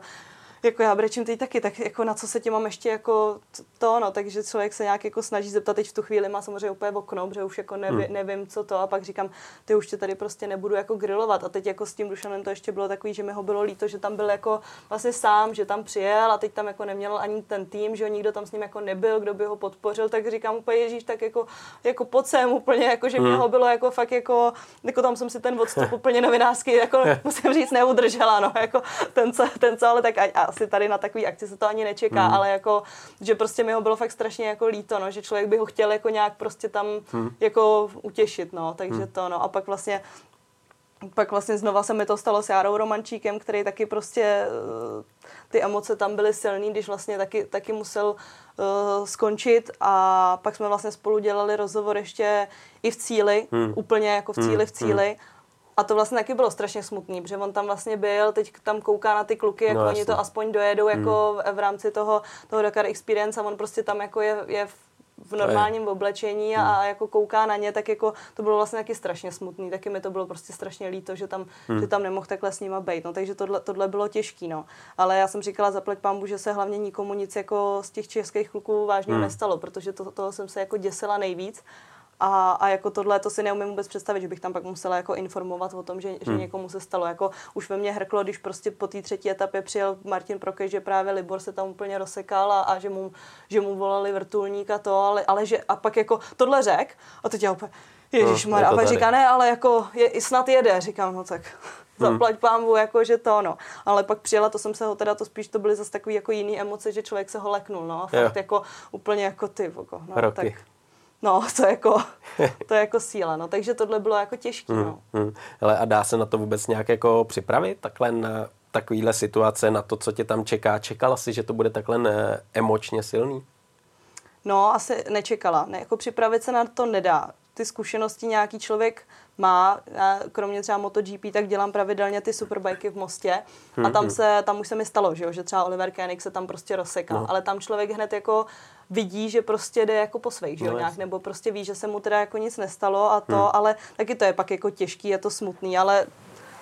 jako já brečím teď taky, tak jako na co se tě mám ještě jako to, no, takže člověk se nějak jako snaží zeptat, teď v tu chvíli má samozřejmě úplně okno, protože už jako neví, hmm. nevím, co to a pak říkám, ty už tě tady prostě nebudu jako grilovat a teď jako s tím Dušanem to ještě bylo takový, že mi ho bylo líto, že tam byl jako vlastně sám, že tam přijel a teď tam jako neměl ani ten tým, že nikdo tam s ním jako nebyl, kdo by ho podpořil, tak říkám úplně Ježíš, tak jako, jako pod sem úplně, jako, že hmm. mě ho bylo jako fakt jako, jako tam jsem si ten odstup <laughs> úplně novinářský, jako musím říct, neudržela, no, jako ten, co, ten, co ale tak a, a asi tady na takový akci se to ani nečeká, mm. ale jako, že prostě mi ho bylo fakt strašně jako líto, no, že člověk by ho chtěl jako nějak prostě tam mm. jako utěšit, no, takže mm. to, no, a pak vlastně pak vlastně znova se mi to stalo s Járou Romančíkem, který taky prostě eh, ty emoce tam byly silný, když vlastně taky, taky musel uh, skončit a pak jsme vlastně spolu dělali rozhovor ještě i v cíli, hmm. úplně jako v cíli, v hmm. cíli. Hmm. A to vlastně taky bylo strašně smutný, protože on tam vlastně byl, teď tam kouká na ty kluky, jako no, oni to aspoň dojedou jako hmm. v rámci toho, toho Dakar Experience a on prostě tam jako je, je v normálním oblečení a, hmm. a jako kouká na ně, tak jako to bylo vlastně taky strašně smutný, taky mi to bylo prostě strašně líto, že tam, hmm. že tam nemohl takhle s nima být, no takže tohle, tohle bylo těžký, no. Ale já jsem říkala zaplať pambu, že se hlavně nikomu nic jako z těch českých kluků vážně hmm. nestalo, protože to, toho jsem se jako děsila nejvíc a, a jako tohle to si neumím vůbec představit, že bych tam pak musela jako informovat o tom, že, hmm. že někomu se stalo. Jako už ve mně hrklo, když prostě po té třetí etapě přijel Martin Prokej, že právě Libor se tam úplně rozsekal a, a že, mu, že mu volali vrtulník a to, ale, ale že a pak jako tohle řek a teď já úplně Ježíš no, a pak říká, ne, ale jako je, snad jede, říkám, no tak <laughs> hmm. zaplať pámbu, jako že to, no. Ale pak přijela, to jsem se ho teda, to spíš to byly zase takový jako jiný emoce, že člověk se ho leknul, no. A fakt jo. jako úplně jako ty, jako, no, Roky. tak No, to je jako, to je jako síla, no. Takže tohle bylo jako těžké, hmm, no. Hmm. Ale a dá se na to vůbec nějak jako připravit takhle na takovýhle situace, na to, co tě tam čeká? Čekala jsi, že to bude takhle ne, emočně silný? No, asi nečekala. Ne, jako připravit se na to nedá. Ty zkušenosti nějaký člověk má, já, kromě třeba MotoGP, tak dělám pravidelně ty superbajky v Mostě a tam, mhm. se, tam už se mi stalo, že, jo, že třeba Oliver Koenig se tam prostě rozsekal, no. ale tam člověk hned jako vidí, že prostě jde jako po svých, že jo, no, nějak, nebo prostě ví, že se mu teda jako nic nestalo a to, hmm. ale taky to je pak jako těžký, je to smutný, ale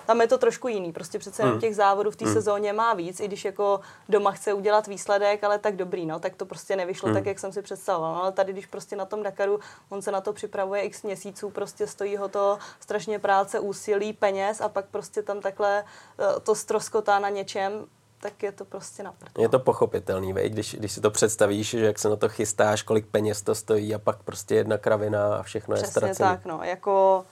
tam je to trošku jiný. Prostě přece hmm. těch závodů v té hmm. sezóně má víc, i když jako doma chce udělat výsledek, ale tak dobrý, no, tak to prostě nevyšlo hmm. tak, jak jsem si představoval. No, ale tady, když prostě na tom Dakaru, on se na to připravuje x měsíců, prostě stojí ho to strašně práce, úsilí, peněz a pak prostě tam takhle eh, to stroskotá na něčem, tak je to prostě na prd. Je to pochopitelný, vej? Když, když si to představíš, že jak se na to chystáš, kolik peněz to stojí a pak prostě jedna kravina a všechno Přesně je ztracené. tak, no, jako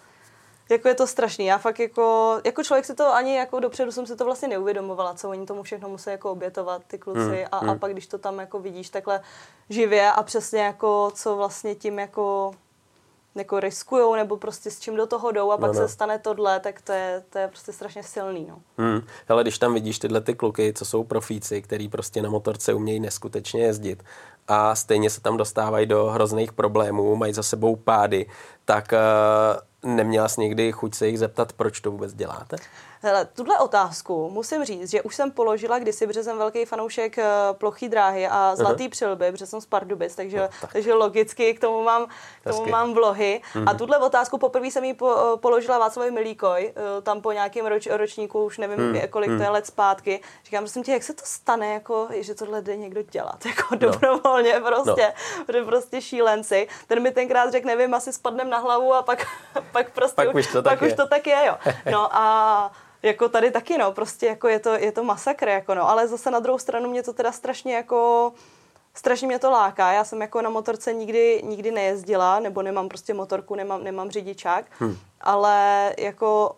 jako je to strašný. Já fakt jako, jako člověk si to ani jako dopředu jsem si to vlastně neuvědomovala, co oni tomu všechno musí jako obětovat, ty kluci. Hmm, a, hmm. a pak když to tam jako vidíš takhle živě a přesně jako co vlastně tím jako jako riskujou nebo prostě s čím do toho jdou a pak no, no. se stane tohle, tak to je, to je prostě strašně silný. No. Hmm. Hele, když tam vidíš tyhle ty kluky, co jsou profíci, který prostě na motorce umějí neskutečně jezdit a stejně se tam dostávají do hrozných problémů, mají za sebou pády, tak uh, neměla jsi někdy chuť se jich zeptat, proč to vůbec děláte? Hele, tuhle otázku musím říct, že už jsem položila kdysi, protože jsem velký fanoušek uh, plochý dráhy a zlatý uh-huh. přilby, protože jsem z Pardubic, takže, no, tak. takže logicky k tomu mám, k tomu mám vlohy. Uh-huh. A mhm. tuhle otázku poprvé jsem jí po, uh, položila Václavi Milíkoj, uh, tam po nějakém roč, ročníku, už nevím, uh-huh. kolik uh-huh. to je let zpátky. Říkám, prosím tě, jak se to stane, jako, že tohle jde někdo dělat, <laughs> jako no. dobrovolně prostě, no. prostě šílenci. Ten mi tenkrát řekl, nevím, asi spadnem na hlavu a pak, <laughs> pak prostě pak už, to, pak tak už to tak je, jo. <laughs> No a jako tady taky, no, prostě jako je to, je to masakr, jako no, ale zase na druhou stranu mě to teda strašně jako strašně mě to láká. Já jsem jako na motorce nikdy, nikdy nejezdila, nebo nemám prostě motorku, nemám, nemám řidičák, hmm. ale jako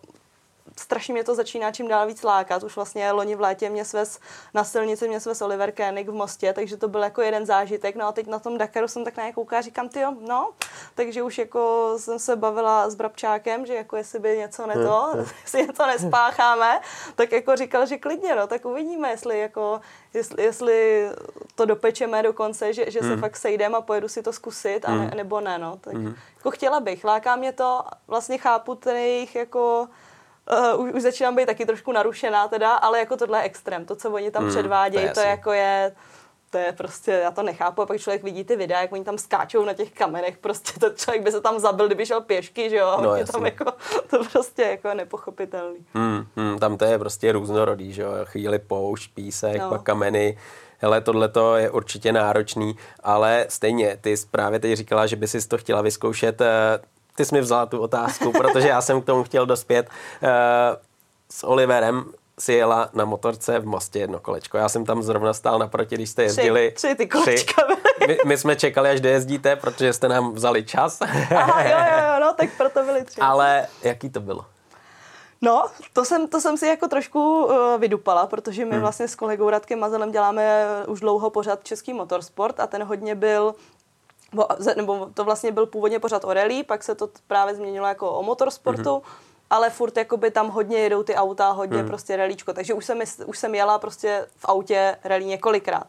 strašně mě to začíná čím dál víc lákat. Už vlastně loni v létě mě svez na silnici, mě svez Oliver Koenig v Mostě, takže to byl jako jeden zážitek. No a teď na tom Dakaru jsem tak na kouká a říkám, ty jo, no, takže už jako jsem se bavila s Brabčákem, že jako jestli by něco neto, <laughs> <laughs> jestli něco nespácháme, tak jako říkal, že klidně, no, tak uvidíme, jestli jako jestli, jestli to dopečeme do konce, že, že se hmm. fakt sejdeme a pojedu si to zkusit, a ne, hmm. nebo ne, no. Tak hmm. jako chtěla bych, láká mě to, vlastně chápu ten jejich jako Uh, už, už začínám být taky trošku narušená teda, ale jako tohle je extrém. To, co oni tam mm, předvádějí, to, to jako je to je prostě, já to nechápu, a pak člověk vidí ty videa, jak oni tam skáčou na těch kamenech, prostě to člověk by se tam zabil, kdyby šel pěšky, že jo, no, je tam jako, <laughs> to prostě jako nepochopitelný. Mm, mm, tam to je prostě různorodý, že jo, chvíli poušť, písek, no. pak kameny, hele, tohle je určitě náročný, ale stejně, ty právě teď říkala, že by si to chtěla vyzkoušet, eh, ty jsi mi vzala tu otázku, protože já jsem k tomu chtěl dospět. Uh, s Oliverem si jela na motorce v Mostě jedno kolečko. Já jsem tam zrovna stál naproti, když jste jezdili. Tři, tři ty kolečka. Tři. My, my, jsme čekali, až dojezdíte, protože jste nám vzali čas. Aha, jo, jo, jo, no, tak proto byli tři. Ale jaký to bylo? No, to jsem, to jsem si jako trošku uh, vydupala, protože my hmm. vlastně s kolegou Radkem Mazelem děláme už dlouho pořád Český motorsport a ten hodně byl nebo to vlastně byl původně pořád o rally, pak se to právě změnilo jako o motorsportu, mm-hmm. ale furt jakoby tam hodně jedou ty auta, hodně mm. prostě ralíčko, takže už jsem, už jsem jela prostě v autě rally několikrát.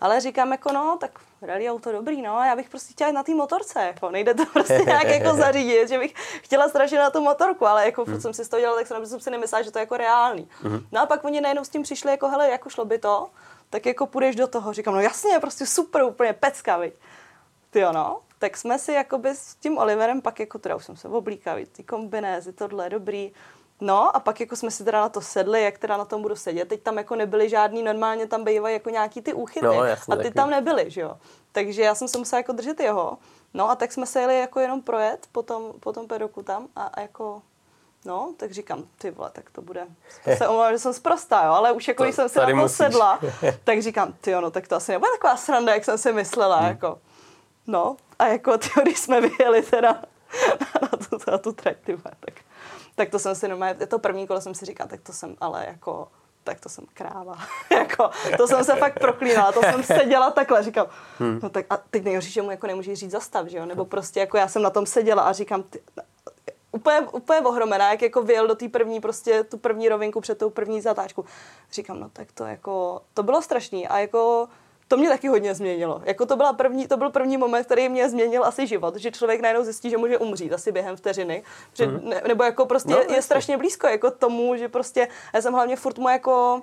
Ale říkám jako no, tak rally auto dobrý, no, já bych prostě chtěla jít na té motorce, jako nejde to prostě <laughs> nějak jako zařídit, že bych chtěla strašně na tu motorku, ale jako mm. jsem si z toho dělala, tak jsem, jsem si nemyslela, že to je jako reálný. Mm. No a pak oni najednou s tím přišli jako hele, jako šlo by to, tak jako půjdeš do toho. Říkám, no jasně, prostě super, úplně pecka, viď. Ty no, tak jsme si jakoby s tím Oliverem pak jako teda už jsem se oblíkali, ty kombinézy, tohle je dobrý. No a pak jako jsme si teda na to sedli, jak teda na tom budu sedět. Teď tam jako nebyly žádný, normálně tam bývají jako nějaký ty úchyty. No, jasně, a ty taky. tam nebyly, že jo. Takže já jsem se musela jako držet jeho. No a tak jsme se jeli jako jenom projet po tom, po tom pedoku tam a, a jako No, tak říkám, ty vole, tak to bude. <laughs> Se omlouvám, že jsem zprostá, jo, ale už jako, to, když jsem si na to musíš. sedla, <laughs> tak říkám, ty no, tak to asi nebude taková sranda, jak jsem si myslela, hmm. jako. No, a jako <laughs> ty, když jsme vyjeli teda <laughs> na tu, na tu trať, ty, tak, tak to jsem si normálně, to první kolo jsem si říkal, tak to jsem ale jako tak to jsem kráva. <laughs> jako, to jsem se fakt proklínala, to jsem seděla takhle, říkám, hmm. no tak a teď nejhorší, že mu jako nemůžeš říct zastav, že jo, nebo prostě jako já jsem na tom seděla a říkám, ty, úplně, úplně ohromená, jak jako vyjel do té první, prostě tu první rovinku před tou první zatáčku. Říkám, no tak to jako, to bylo strašný a jako to mě taky hodně změnilo. Jako to, byla první, to byl první moment, který mě změnil asi život, že člověk najednou zjistí, že může umřít asi během vteřiny. Že, mm. ne, nebo jako prostě no, je, je strašně blízko jako tomu, že prostě já jsem hlavně furt mu jako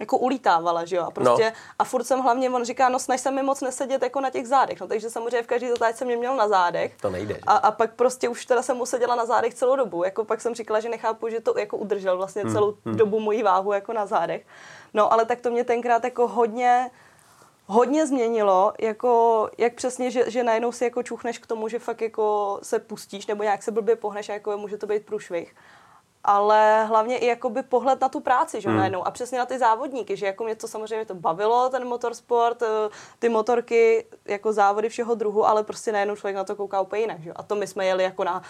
jako ulítávala, že jo, a prostě, no. a furt jsem hlavně, on říká, no snaž se mi moc nesedět jako na těch zádech, no takže samozřejmě v každý zatáčce mě měl na zádech. To nejde. A, a, pak prostě už teda jsem mu seděla na zádech celou dobu, jako pak jsem říkala, že nechápu, že to jako udržel vlastně hmm, celou hmm. dobu moji váhu jako na zádech. No ale tak to mě tenkrát jako hodně, hodně změnilo, jako jak přesně, že, že najednou si jako čuchneš k tomu, že fakt jako se pustíš nebo nějak se blbě pohneš a jako může to být průšvih ale hlavně i jakoby pohled na tu práci, že hmm. najednou. A přesně na ty závodníky, že jako mě to samozřejmě to bavilo, ten motorsport, eh, ty motorky, jako závody všeho druhu, ale prostě najednou člověk na to kouká úplně jinak, že? A to my jsme jeli jako na,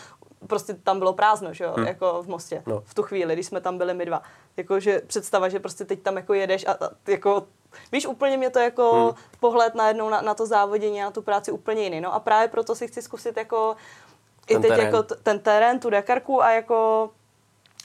prostě tam bylo prázdno, že jo, hmm. jako v Mostě, no. v tu chvíli, když jsme tam byli my dva. Jako, že představa, že prostě teď tam jako jedeš a, a jako Víš, úplně mě to jako hmm. pohled najednou na, na to závodění a na tu práci úplně jiný. No a právě proto si chci zkusit jako ten i teď terén. jako t- ten terén, tu Dakarku a jako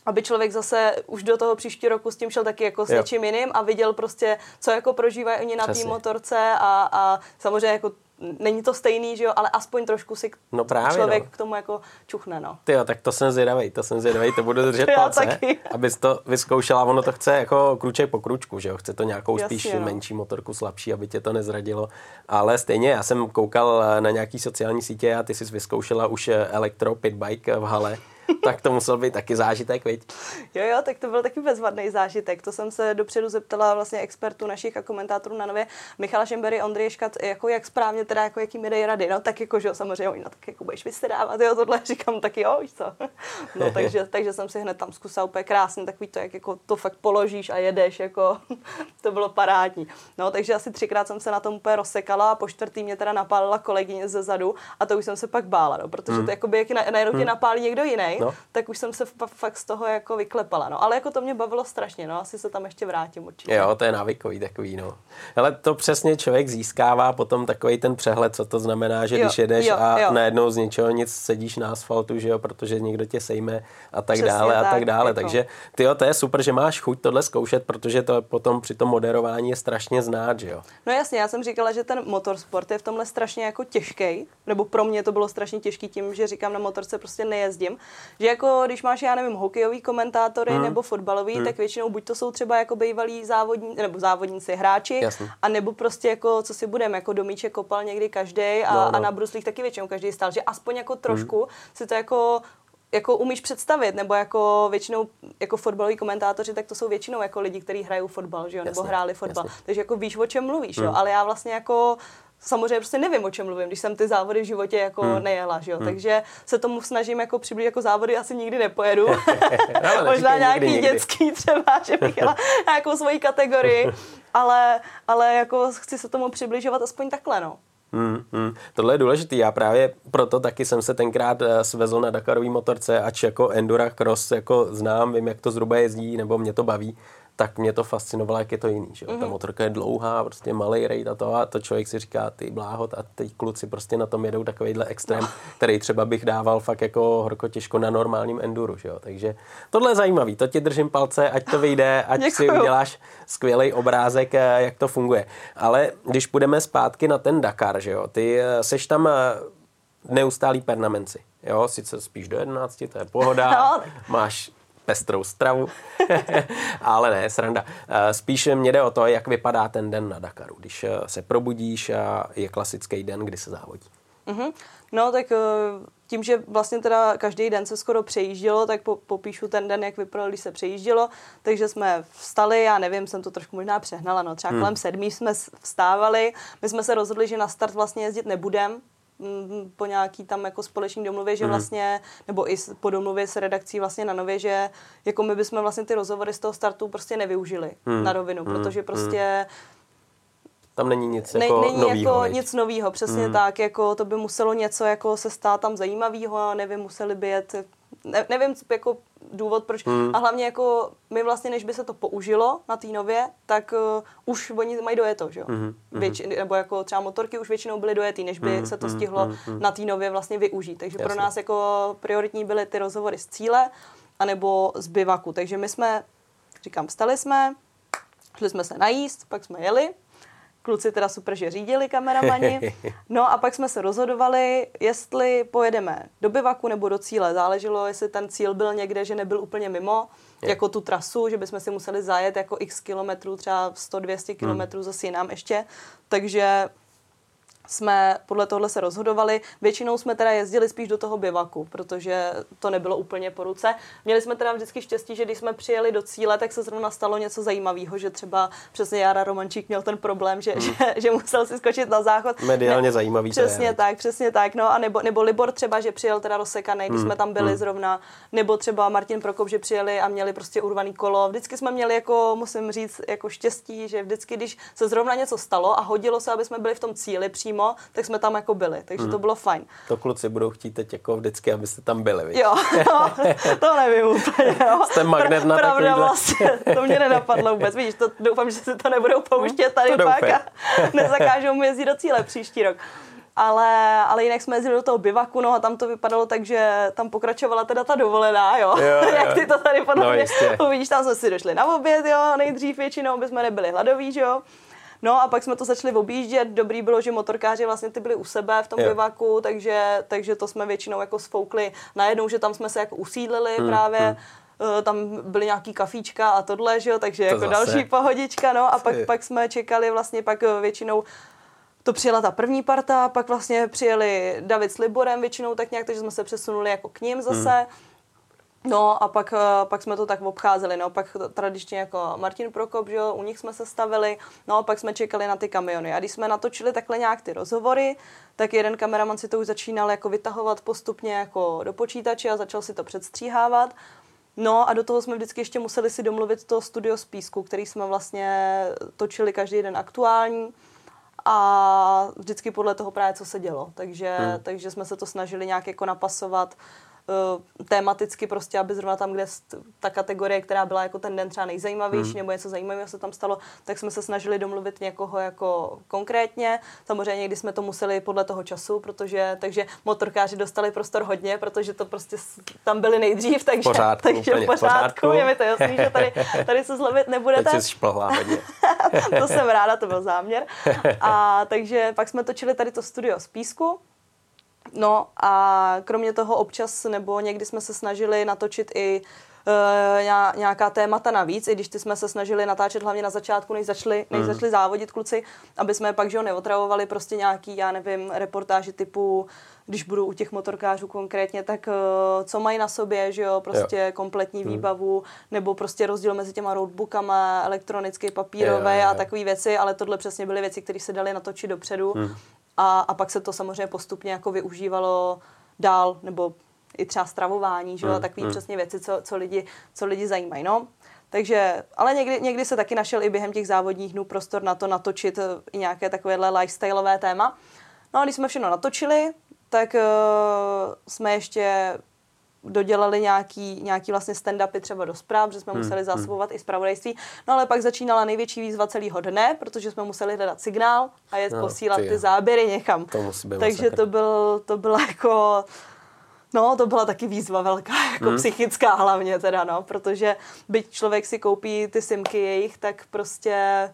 aby člověk zase už do toho příští roku s tím šel taky jako s jo. něčím jiným a viděl prostě, co jako prožívají oni na té motorce a, a samozřejmě jako není to stejný, že jo, ale aspoň trošku si no právě, člověk no. k tomu jako čuchne, no. Ty jo, tak to jsem zvědavý, to jsem zvědavý, to budu držet <laughs> palce, taky. abys to vyzkoušela, ono to chce jako kruček po kručku, že jo, chce to nějakou Jasně, spíš no. menší motorku, slabší, aby tě to nezradilo, ale stejně, já jsem koukal na nějaký sociální sítě a ty jsi vyzkoušela už elektro pitbike v hale, tak to musel být taky zážitek, viď? Jo, jo, tak to byl taky bezvadný zážitek. To jsem se dopředu zeptala vlastně expertů našich a komentátorů na nově. Michala Šembery, Ondřej Škat, jako jak správně teda, jako jaký mi dej rady. No tak jako, že jo, samozřejmě, no tak jako budeš vysedávat, jo, tohle <laughs> říkám, tak jo, víš co. <laughs> No takže, takže jsem si hned tam zkusila úplně krásně, takový to, jak jako to fakt položíš a jedeš, jako <laughs> to bylo parádní. No takže asi třikrát jsem se na tom úplně rozsekala a po čtvrtý mě teda napálila kolegyně ze zadu a to už jsem se pak bála, no, protože hmm. to jakoby, jak najednou tě hmm. napálí někdo jiný, no. tak už jsem se fakt z toho jako vyklepala. No, ale jako to mě bavilo strašně, no, asi se tam ještě vrátím určitě. Jo, to je návykový takový, no. Ale to přesně člověk získává potom takový ten přehled, co to znamená, že jo, když jedeš jo, a jo. najednou z ničeho nic sedíš na asfaltu, že jo, protože někdo tě sejme a tak přesně dále tak, a tak dále. Jako. Takže ty jo, to je super, že máš chuť tohle zkoušet, protože to potom při tom moderování je strašně znát, že jo. No jasně, já jsem říkala, že ten motorsport je v tomhle strašně jako těžký, nebo pro mě to bylo strašně těžký tím, že říkám na motorce prostě nejezdím, že jako když máš, já nevím, hokejový komentátory hmm. nebo fotbalový, hmm. tak většinou buď to jsou třeba jako bývalí závodní, nebo závodníci, hráči, Jasně. a nebo prostě jako, co si budeme, jako domíče kopal někdy každý a, no, no. a na bruslích taky většinou každý stál, že aspoň jako trošku hmm. si to jako jako umíš představit, nebo jako většinou jako fotbaloví komentátoři, tak to jsou většinou jako lidi, kteří hrají fotbal, že jo, nebo hráli fotbal. Jasně. Takže jako víš, o čem mluvíš, hmm. jo, ale já vlastně jako samozřejmě prostě nevím, o čem mluvím, když jsem ty závody v životě jako hmm. nejela, že jo? Hmm. takže se tomu snažím jako přiblížit, jako závody asi nikdy nepojedu. <laughs> <laughs> Možná nějaký nikdy, dětský třeba, že bych jela nějakou svoji kategorii, <laughs> ale, ale jako chci se tomu přibližovat aspoň takhle, no. Hmm, hmm. Tohle je důležité. Já právě proto taky jsem se tenkrát eh, svezl na Dakarový motorce, ač jako Endura Cross jako znám, vím, jak to zhruba jezdí, nebo mě to baví, tak mě to fascinovalo, jak je to jiný. Že? Mm-hmm. Ta mhm. motorka je dlouhá, prostě malý raid a to a to člověk si říká, ty bláhot a ty kluci prostě na tom jedou takovýhle extrém, no. který třeba bych dával fakt jako horko těžko na normálním enduru. Že jo? Takže tohle je zajímavý, to ti držím palce, ať to vyjde, ať Děkuju. si uděláš skvělý obrázek, eh, jak to funguje. Ale když půjdeme zpátky na ten Dakar, že jo, ty eh, seš tam eh, neustálý pernamenci. Jo, sice spíš do 11, to je pohoda, <laughs> no. máš pestrou stravu. <laughs> Ale ne, sranda. Eh, spíš mě jde o to, jak vypadá ten den na Dakaru, když eh, se probudíš a je klasický den, kdy se závodí. Mm-hmm. No tak eh, tím, že vlastně teda každý den se skoro přejíždělo, tak po, popíšu ten den, jak vypadalo, když se přejíždělo. Takže jsme vstali, já nevím, jsem to trošku možná přehnala, no třeba hmm. kolem sedmí jsme vstávali. My jsme se rozhodli, že na start vlastně jezdit nebudem, po nějaký tam jako společný domluvě, že mhm. vlastně, nebo i po domluvě s redakcí vlastně na nově, že jako my bychom vlastně ty rozhovory z toho startu prostě nevyužili hmm. na rovinu, hmm. protože prostě tam není nic ne, jako Není novýho, jako nic novýho, přesně hmm. tak, jako to by muselo něco jako se stát tam zajímavého, nevím, museli by jet ne, nevím jako důvod, proč. Hmm. A hlavně jako my vlastně, než by se to použilo na té nově, tak uh, už oni mají dojeto, že jo? Hmm. Věč, nebo jako třeba motorky už většinou byly dojetý, než by hmm. se to hmm. stihlo hmm. na té nově vlastně využít. Takže Jasně. pro nás jako prioritní byly ty rozhovory z cíle, anebo z bivaku. Takže my jsme, říkám, vstali jsme, šli jsme se najíst, pak jsme jeli, kluci teda super, že řídili kameramani. <laughs> No a pak jsme se rozhodovali, jestli pojedeme do bivaku nebo do cíle. Záleželo, jestli ten cíl byl někde, že nebyl úplně mimo, je. jako tu trasu, že bychom si museli zajet jako x kilometrů, třeba 100-200 kilometrů hmm. zase jinam ještě. Takže jsme podle tohle se rozhodovali. Většinou jsme teda jezdili spíš do toho bivaku, protože to nebylo úplně po ruce. Měli jsme teda vždycky štěstí, že když jsme přijeli do cíle, tak se zrovna stalo něco zajímavého, že třeba přesně Jara Romančík měl ten problém, že, hmm. že, <laughs> že musel si skočit na záchod. Mediálně ne, zajímavý. Přesně tak, přesně tak. No a nebo, nebo Libor třeba, že přijel teda rozsekaný, když hmm. jsme tam byli hmm. zrovna, nebo třeba Martin Prokop, že přijeli a měli prostě urvaný kolo. Vždycky jsme měli jako, musím říct, jako štěstí, že vždycky, když se zrovna něco stalo a hodilo se, aby jsme byli v tom cíli přímo, přímo, tak jsme tam jako byli, takže mm. to bylo fajn. To kluci budou chtít teď jako vždycky, abyste tam byli, víš? Jo, <laughs> no, to nevím úplně, jo. Jste magnet na Pravda takovýhle. vlastně, to mě nenapadlo vůbec, víš, to, doufám, že si to nebudou pouštět tady to pak a <laughs> nezakážou mi jezdit do cíle příští rok ale, ale jinak jsme jezdili do toho bivaku, no a tam to vypadalo tak, že tam pokračovala teda ta dovolená, jo. jo, jo. <laughs> Jak ty to tady podle no, mě uvidíš, tam jsme si došli na oběd, jo, nejdřív většinou, aby jsme nebyli hladoví, jo. No a pak jsme to začali objíždět. Dobrý bylo, že motorkáři vlastně ty byli u sebe v tom yeah. bivaku, takže, takže to jsme většinou jako sfoukli najednou, že tam jsme se jako usídlili hmm, právě. Hmm tam byly nějaký kafíčka a tohle, že jo, takže to jako zase. další pohodička, no a pak, pak jsme čekali vlastně pak eh, většinou to přijela ta první parta, pak vlastně přijeli David s Liborem většinou tak nějak, takže jsme se přesunuli jako k ním zase. Hmm No a pak, eh, pak jsme to tak obcházeli, no pak tradičně jako Martin Prokop, že jo, u nich jsme se stavili, no a pak jsme čekali na ty kamiony. A když jsme natočili takhle nějak ty rozhovory, tak jeden kameraman si to už začínal jako vytahovat postupně jako do počítače a začal si to předstříhávat. No a do toho jsme vždycky ještě museli si domluvit to studio z písku, který jsme vlastně točili každý den aktuální a vždycky podle toho právě, co se dělo. Takže, hmm. takže jsme se to snažili nějak jako napasovat uh, tematicky prostě, aby zrovna tam, kde ta kategorie, která byla jako ten den třeba nejzajímavější hmm. nebo něco zajímavého se tam stalo, tak jsme se snažili domluvit někoho jako konkrétně. Samozřejmě někdy jsme to museli podle toho času, protože takže motorkáři dostali prostor hodně, protože to prostě tam byli nejdřív, takže, pořádku, takže v pořádku, pořádku, je mi to jasný, že tady, <laughs> tady se zlevit nebudete. Teď hodně. <laughs> to jsem ráda, to byl záměr. A takže pak jsme točili tady to studio z písku, No a kromě toho občas nebo někdy jsme se snažili natočit i uh, nějaká témata navíc, i když ty jsme se snažili natáčet hlavně na začátku, než začali, než mm. začali závodit kluci, aby jsme pak že ho neotravovali prostě nějaký, já nevím, reportáži typu když budu u těch motorkářů konkrétně, tak uh, co mají na sobě, že jo, prostě jo. kompletní hmm. výbavu, nebo prostě rozdíl mezi těma roadbookama, elektronicky, papírové jo, jo, jo. a takové věci, ale tohle přesně byly věci, které se daly natočit dopředu. Hmm a, a pak se to samozřejmě postupně jako využívalo dál, nebo i třeba stravování, že jo, mm, takové mm. přesně věci, co, co, lidi, co lidi zajímají, no. Takže, ale někdy, někdy se taky našel i během těch závodních dnů prostor na to natočit eh, i nějaké takovéhle lifestyleové téma. No a když jsme všechno natočili, tak uh, jsme ještě dodělali nějaký, nějaký vlastně stand-upy třeba do zpráv, že jsme hmm, museli hmm. zásobovat hmm. i zpravodajství. No ale pak začínala největší výzva celého dne, protože jsme museli hledat signál a jet no, posílat ty, ty záběry někam. To Takže to, byl, to byla jako... No, to byla taky výzva velká, <laughs> jako hmm. psychická hlavně teda, no, protože byť člověk si koupí ty simky jejich, tak prostě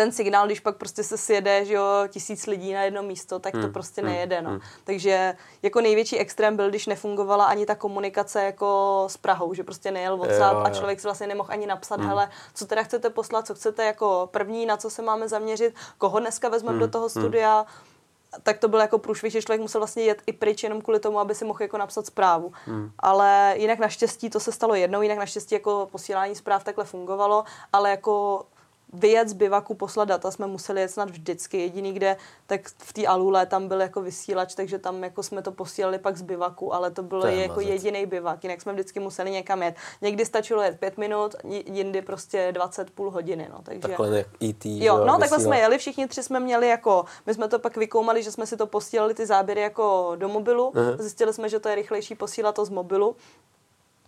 ten signál, když pak prostě se sjede, že jo, tisíc lidí na jedno místo, tak to hmm. prostě hmm. nejede, no. Hmm. Takže jako největší extrém byl, když nefungovala ani ta komunikace jako s Prahou, že prostě nejel WhatsApp jo, jo. a člověk si vlastně nemohl ani napsat, hmm. hele, co teda chcete poslat, co chcete jako první, na co se máme zaměřit, koho dneska vezmeme hmm. do toho hmm. studia, hmm. tak to byl jako průšvih, že člověk musel vlastně jet i pryč jenom kvůli tomu, aby si mohl jako napsat zprávu. Hmm. Ale jinak naštěstí to se stalo jednou, jinak naštěstí jako posílání zpráv takhle fungovalo, ale jako vyjet z bivaku, poslat data jsme museli jet snad vždycky. Jediný, kde, tak v té Alule tam byl jako vysílač, takže tam jako jsme to posílali pak z bivaku, ale to byl to jako jediný bivak, jinak jsme vždycky museli někam jet. Někdy stačilo jet pět minut, jindy prostě 20 půl hodiny. No, takže... Takhle jak ET, jo, no takhle jsme jeli, všichni tři jsme měli jako, my jsme to pak vykoumali, že jsme si to posílali ty záběry jako do mobilu, uh-huh. zjistili jsme, že to je rychlejší posílat to z mobilu,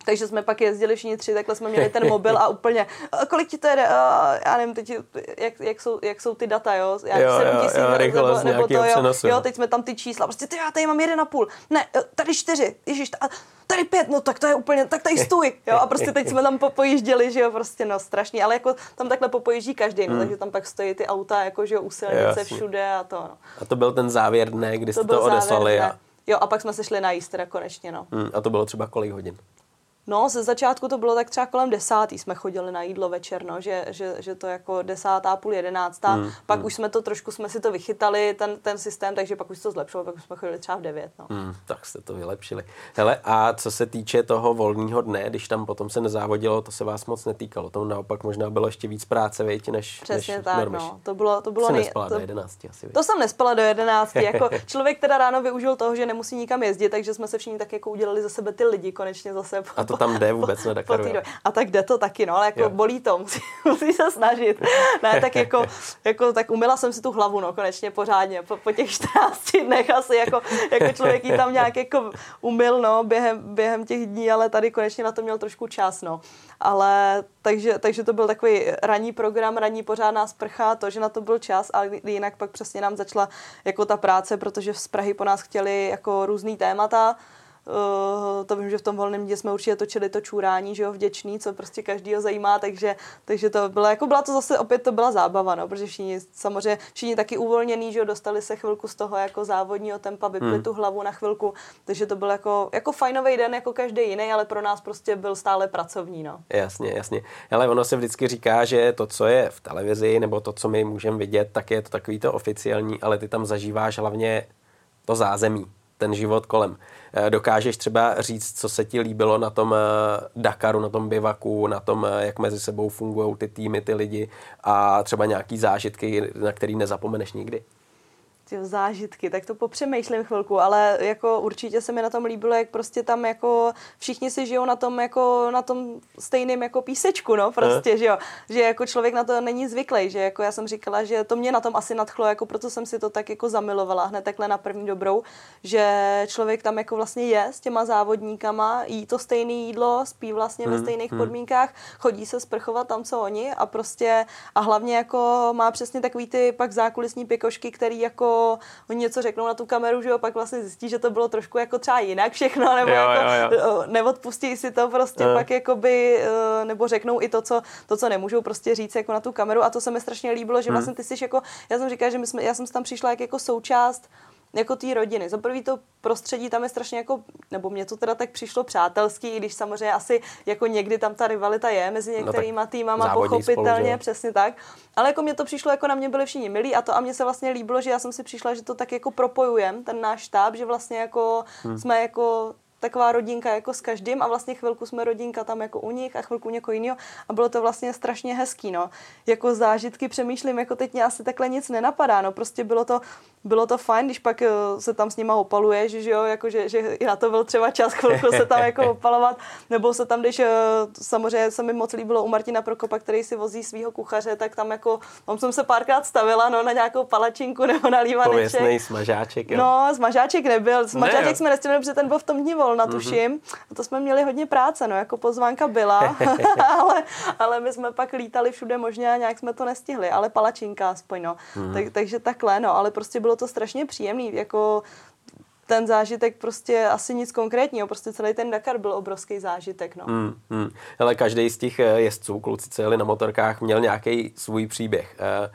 takže jsme pak jezdili všichni tři, takhle jsme měli ten <laughs> mobil a úplně, kolik ti to jede, já nevím, teď, jak, jak, jsou, jak jsou ty data, jo, já jo, 7 tisíc, nebo, nebo to, jo, jo, teď jsme tam ty čísla, prostě ty, já tady mám jeden a půl, ne, tady čtyři, ježiš, tady pět, no tak to je úplně, tak tady stůj, jo, a prostě teď jsme tam popojížděli, že jo, prostě no strašný, ale jako tam takhle popojíždí každý, no, hmm. takže tam pak stojí ty auta, jako že jo, u silnice všude a to, no. A to byl ten závěr dne, kdy to jste to odeslali a... Jo, a pak jsme se šli najíst teda konečně, no. Hmm, a to bylo třeba kolik hodin? No, ze začátku to bylo tak třeba kolem desátý jsme chodili na jídlo večer, no, že, že, že to jako desátá, půl jedenáctá. Hmm, pak hmm. už jsme to trošku, jsme si to vychytali, ten, ten systém, takže pak už to zlepšilo, pak už jsme chodili třeba v devět. No. Hmm, tak jste to vylepšili. Hele, a co se týče toho volného dne, když tam potom se nezávodilo, to se vás moc netýkalo. To naopak možná bylo ještě víc práce, vejti, než Přesně než tak, normiš. no. To bylo, to bylo nej... nespala to, do 11 asi. To jsem nespala do 11. jako <laughs> člověk teda ráno využil toho, že nemusí nikam jezdit, takže jsme se všichni tak jako udělali za sebe ty lidi konečně zase. A to tam jde vůbec nedeklaruje. A tak jde to taky, no, ale jako jo. bolí to, musí, <laughs> musí se snažit. Ne, tak jako, <laughs> jako, tak umila jsem si tu hlavu, no, konečně pořádně, po, po těch 14 dnech asi jako, jako člověk ji tam nějak jako umyl, no, během, během těch dní, ale tady konečně na to měl trošku čas, no. Ale takže, takže to byl takový ranní program, ranní pořádná sprcha, to, že na to byl čas, ale jinak pak přesně nám začala jako ta práce, protože z Prahy po nás chtěli jako různý témata, Uh, to vím, že v tom volném dě jsme určitě točili to čůrání, že jo, vděčný, co prostě každýho zajímá, takže, takže to bylo, jako byla to zase, opět to byla zábava, no, protože všichni, samozřejmě všichni taky uvolněný, že jo, dostali se chvilku z toho jako závodního tempa, vypli hmm. tu hlavu na chvilku, takže to byl jako, jako fajnový den, jako každý jiný, ale pro nás prostě byl stále pracovní, no. Jasně, jasně. Ale ono se vždycky říká, že to, co je v televizi, nebo to, co my můžeme vidět, tak je to takový to oficiální, ale ty tam zažíváš hlavně to zázemí ten život kolem. Eh, dokážeš třeba říct, co se ti líbilo na tom eh, Dakaru, na tom bivaku, na tom, eh, jak mezi sebou fungují ty týmy, ty lidi a třeba nějaký zážitky, na který nezapomeneš nikdy? Ty zážitky, tak to popřemýšlím chvilku, ale jako určitě se mi na tom líbilo, jak prostě tam jako všichni si žijou na tom jako na tom stejném jako písečku, no prostě, že jo, že jako člověk na to není zvyklý, že jako já jsem říkala, že to mě na tom asi nadchlo, jako proto jsem si to tak jako zamilovala hned takhle na první dobrou, že člověk tam jako vlastně je s těma závodníkama, jí to stejné jídlo, spí vlastně hmm, ve stejných hmm. podmínkách, chodí se sprchovat tam, co oni a prostě a hlavně jako má přesně takový ty pak zákulisní pěkošky, který jako oni něco řeknou na tu kameru, že jo, pak vlastně zjistí, že to bylo trošku jako třeba jinak všechno, nebo jo, jako jo, jo. neodpustí si to prostě, jo. pak jakoby, eh, nebo řeknou i to co, to, co nemůžou prostě říct jako na tu kameru a to se mi strašně líbilo, že hmm. vlastně ty jsi jako, já jsem říkala, že my jsme, já jsem tam přišla jak jako součást jako té rodiny. Za prvý to prostředí tam je strašně jako, nebo mně to teda tak přišlo přátelský, i když samozřejmě asi jako někdy tam ta rivalita je mezi no některýma no týmama, pochopitelně, spolu, přesně tak. Ale jako mně to přišlo, jako na mě byli všichni milí a to a mně se vlastně líbilo, že já jsem si přišla, že to tak jako propojujem, ten náš štáb, že vlastně jako hmm. jsme jako taková rodinka jako s každým a vlastně chvilku jsme rodinka tam jako u nich a chvilku někoho jiného a bylo to vlastně strašně hezký, no. Jako zážitky přemýšlím, jako teď mě asi takhle nic nenapadá, no. Prostě bylo to, bylo to fajn, když pak eh, se tam s nima opaluje, že, že jo, jako, že, že i na to byl třeba čas chvilku se tam jako <laughs> opalovat, nebo se tam, když eh, samozřejmě se mi moc líbilo u Martina Prokopa, který si vozí svého kuchaře, tak tam jako, tam jsem se párkrát stavila, no, na nějakou palačinku nebo na lívaneček. Pověstnej smažáček, jo. No, smažáček nebyl, smažáček ne, jsme nestihli, protože ten byl v tom dní volna, tuším. Mm-hmm. A to jsme měli hodně práce, no, jako pozvánka byla, <laughs> ale, ale my jsme pak lítali všude možně a nějak jsme to nestihli, ale palačinka aspoň, no. Mm-hmm. Tak, takže takhle, no, ale prostě bylo to strašně příjemný, jako ten zážitek prostě asi nic konkrétního, prostě celý ten Dakar byl obrovský zážitek, no. Mm, mm. Hele, každý z těch eh, jezdců, kluci, co jeli na motorkách, měl nějaký svůj příběh. Eh,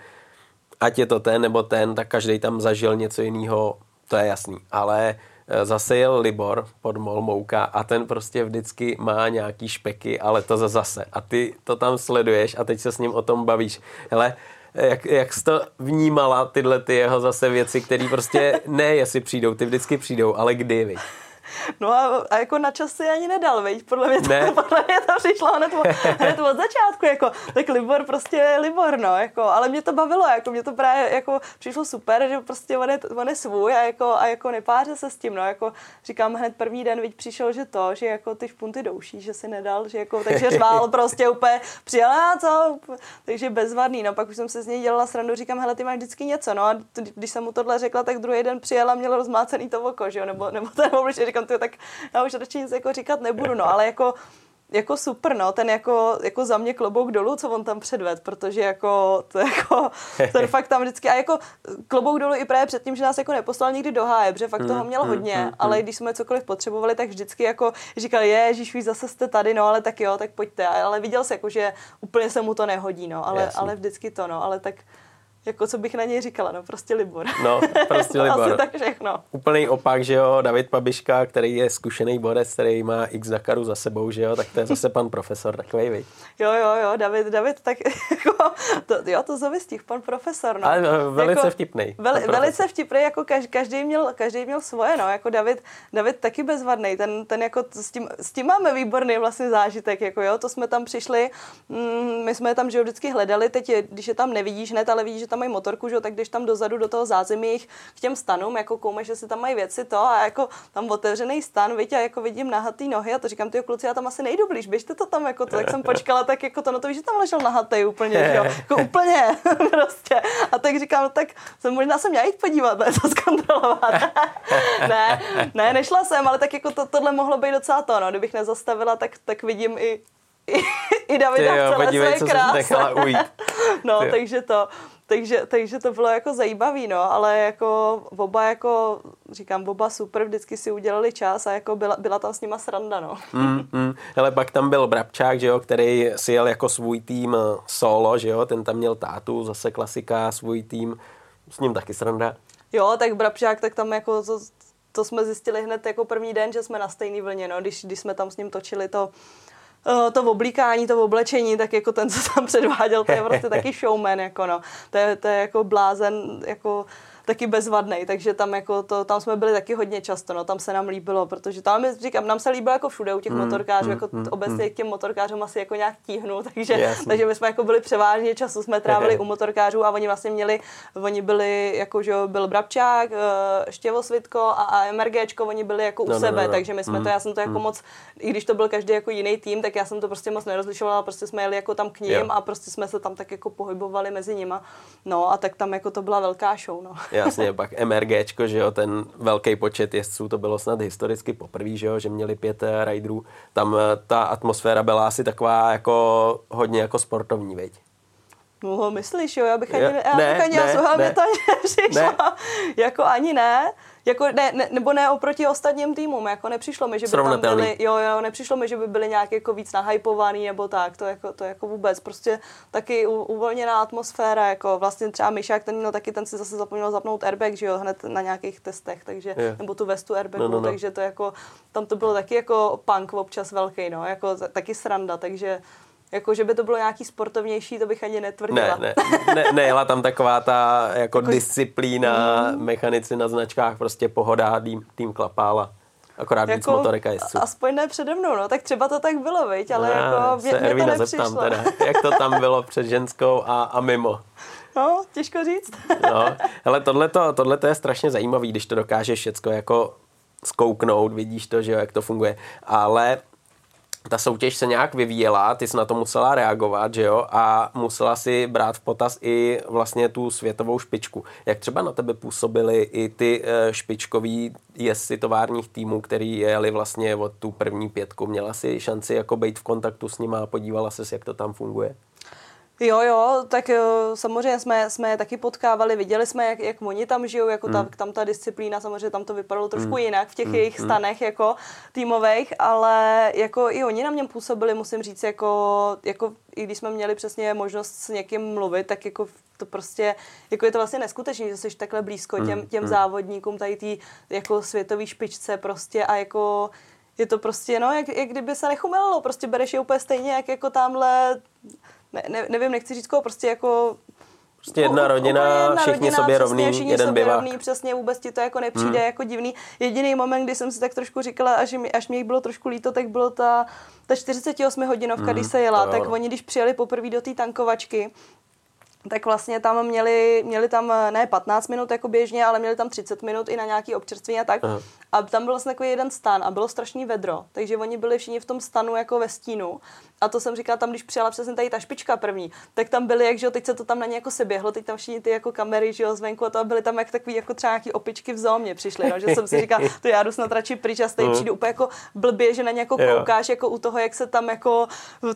ať je to ten nebo ten, tak každý tam zažil něco jiného, to je jasný. Ale Eh, zase jel Libor pod Molmouka a ten prostě vždycky má nějaký špeky, ale to za zase. A ty to tam sleduješ a teď se s ním o tom bavíš. Hele, jak, jak jsi to vnímala, tyhle ty jeho zase věci, které prostě ne, jestli přijdou, ty vždycky přijdou, ale kdy, víš? <laughs> No a, a jako na čas si ani nedal, veď? Podle mě to, ne. <laughs> podle mě to přišlo hned, hned od začátku, jako, tak Libor prostě je Libor, no, jako, ale mě to bavilo, jako, mě to právě jako přišlo super, že prostě on je, on je svůj a jako, a jako nepáře se s tím, no, jako říkám hned první den, veď přišel, že to, že jako ty špunty douší, že si nedal, že jako, takže řvál <laughs> prostě úplně, přijel, a co, takže bezvadný, no, pak už jsem se z něj dělala srandu, říkám, hele, ty máš vždycky něco, no, a když jsem mu tohle řekla, tak druhý den přijela a měl rozmácený to oko, že jo, nebo, nebo ten oblič, říkám, ty, tak já už radši nic jako říkat nebudu, no, ale jako jako super, no, ten jako, jako za mě klobouk dolů, co on tam předved, protože jako, to jako, ten <laughs> fakt tam vždycky, a jako klobouk dolů i právě před tím, že nás jako neposlal nikdy do háje, protože fakt toho mm, měl mm, hodně, mm, ale když jsme cokoliv potřebovali, tak vždycky jako říkal, je, Ježíš, víš, zase jste tady, no, ale tak jo, tak pojďte, ale viděl se jako, že úplně se mu to nehodí, no, ale, ale vždycky to, no, ale tak jako co bych na něj říkala, no prostě Libor. No, prostě <laughs> Libor. Asi tak všechno. Úplný opak, že jo, David Pabiška, který je zkušený borec, který má x Dakaru za sebou, že jo, tak to je zase pan profesor, takový vy. Jo, jo, jo, David, David, tak <laughs> jako, to, jo, to zavistích, pan profesor, no. Ale no, velice jako, vtipný. Veli, velice vtipný, jako každý, každý, měl, každý měl svoje, no, jako David, David taky bezvadný, ten, ten jako s tím, s tím máme výborný vlastně zážitek, jako jo, to jsme tam přišli, mm, my jsme tam, že jo, vždycky hledali, teď je, když je tam nevidíš hned, ale vidíš, že tam tam mají motorku, že, tak když tam dozadu do toho zázemí k těm stanům, jako koumeš, že si tam mají věci to a jako tam otevřený stan, viď, a jako vidím nahatý nohy a to říkám, ty kluci, já tam asi nejdu blíž, běžte to tam, jako to, tak jsem počkala, tak jako to, no to víš, že tam ležel nahatý úplně, že jo, <laughs> jako úplně <laughs> prostě. A tak říkám, no, tak jsem možná se měla jít podívat, ne, <laughs> to zkontrolovat. ne, ne, nešla jsem, ale tak jako to, tohle mohlo být docela to, no, kdybych nezastavila, tak, tak vidím i, i, i Davida Ty jo, v celé podívej, své kráse. no, Ty. takže to, takže, takže to bylo jako zajímavý, no, ale jako oba jako, říkám, oba super, vždycky si udělali čas a jako byla, byla tam s nima sranda, no. Mm, mm. Hele, pak tam byl Brabčák, že jo, který si jel jako svůj tým eh, solo, že jo, ten tam měl tátu, zase klasika, svůj tým, s ním taky sranda. Jo, tak Brabčák, tak tam jako to, to jsme zjistili hned jako první den, že jsme na stejné vlně, no, když, když jsme tam s ním točili to, to oblíkání, to oblečení, tak jako ten, co tam předváděl, to je prostě <laughs> taky showman, jako no. To je, to je jako blázen, jako taky bezvadný, takže tam jako to, tam jsme byli taky hodně často, no, tam se nám líbilo, protože tam, říkám, nám se líbilo jako všude u těch mm, motorkářů, mm, jako mm, obecně mm. k těm motorkářům asi jako nějak tíhnu, <laughs> takže, takže my jsme jako byli převážně času, jsme trávili <laughs> u motorkářů a oni vlastně měli, oni byli jako, že byl Brabčák, eh, Štěvosvitko a, a MRGčko, oni byli jako u no, no sebe, no, no. takže my jsme mm, to, já jsem to jako mm. moc, i když to byl každý jako jiný tým, tak já jsem to prostě moc nerozlišovala, prostě jsme jeli jako tam k ním jo. a prostě jsme se tam tak jako pohybovali mezi nima. No a tak tam jako to byla velká show, no. <laughs> Jasně, pak MRGčko, že jo, ten velký počet jezdců, to bylo snad historicky poprvé, že jo, že měli pět eh, riderů. Tam eh, ta atmosféra byla asi taková jako hodně jako sportovní, veď? No, myslíš, jo, já bych ani, já ne, bych ani ne, ne, ne. to <laughs> ani nepřišla. Ne. jako ani ne. Jako ne, ne, nebo ne oproti ostatním týmům, jako nepřišlo mi, že by tam byli, jo, jo, nepřišlo mi, že by byli nějak jako víc nahypovaný nebo tak, to jako, to jako vůbec, prostě taky uvolněná atmosféra, jako vlastně třeba Myšák, ten měl taky, ten si zase zapomněl zapnout airbag, že jo, hned na nějakých testech, takže, yeah. nebo tu vestu airbagu, no, no, no. takže to jako, tam to bylo taky jako punk občas velký, no, jako taky sranda, takže jako, že by to bylo nějaký sportovnější, to bych ani netvrdila. Ne, ne, ne nejela tam taková ta jako, jako disciplína, mm. mechanici na značkách, prostě pohoda, tým, tým klapála. Akorát jako, víc motorek a jezdců. Aspoň ne přede mnou, no, tak třeba to tak bylo, viď, ale no, jako mě, se mě to zeptám teda, jak to tam bylo před ženskou a, a mimo. No, těžko říct. no, hele, tohle je strašně zajímavý, když to dokážeš všecko jako skouknout, vidíš to, že jo, jak to funguje, ale ta soutěž se nějak vyvíjela, ty jsi na to musela reagovat, že jo, a musela si brát v potaz i vlastně tu světovou špičku. Jak třeba na tebe působily i ty e, špičkový jezdci továrních týmů, který jeli vlastně od tu první pětku? Měla si šanci jako být v kontaktu s nima a podívala se, jak to tam funguje? Jo, jo, tak eh, samozřejmě jsme, jsme je taky potkávali, viděli jsme, jak, jak oni tam žijou, jako ta, mm. tam ta disciplína, samozřejmě tam to vypadalo trošku mm. jinak v těch mm. jejich hmm. stanech jako týmových, ale jako i oni na mě působili, musím říct, jako, jako i když jsme měli přesně možnost s někým mluvit, tak jako to prostě, jako je to vlastně neskutečné, že jsi takhle blízko těm, hmm, těm mm. závodníkům, tady tý jako světový špičce prostě a jako je to prostě, no, jak, jak kdyby se nechumelilo, prostě bereš je úplně stejně, jak jako tamhle ne, ne, nevím, nechci říct koho, prostě jako Prostě jedna rodina, jedna všichni rodina, sobě rovný, přesně, všichni jeden sobě rovný, přesně, vůbec ti to jako nepřijde hmm. jako divný. Jediný moment, kdy jsem si tak trošku říkala, až mi, až mi jich bylo trošku líto, tak bylo ta, ta 48 hodinovka, hmm, když se jela, tak oni, když přijeli poprvé do té tankovačky, tak vlastně tam měli, měli tam ne 15 minut jako běžně, ale měli tam 30 minut i na nějaký občerstvení a tak. Aha. A tam byl vlastně takový jeden stan a bylo strašný vedro, takže oni byli všichni v tom stanu jako ve stínu. A to jsem říkala, tam když přijela přesně tady ta špička první, tak tam byly, jak že jo, teď se to tam na ně jako se běhlo, teď tam všichni ty jako kamery, že jo, zvenku a to byly tam jak takový jako třeba nějaký opičky v zómě přišly, no, že jsem si říkala, <laughs> to já jdu snad radši pryč a tady mm. přijdu úplně jako blbě, že na ně jako koukáš jako u toho, jak se tam jako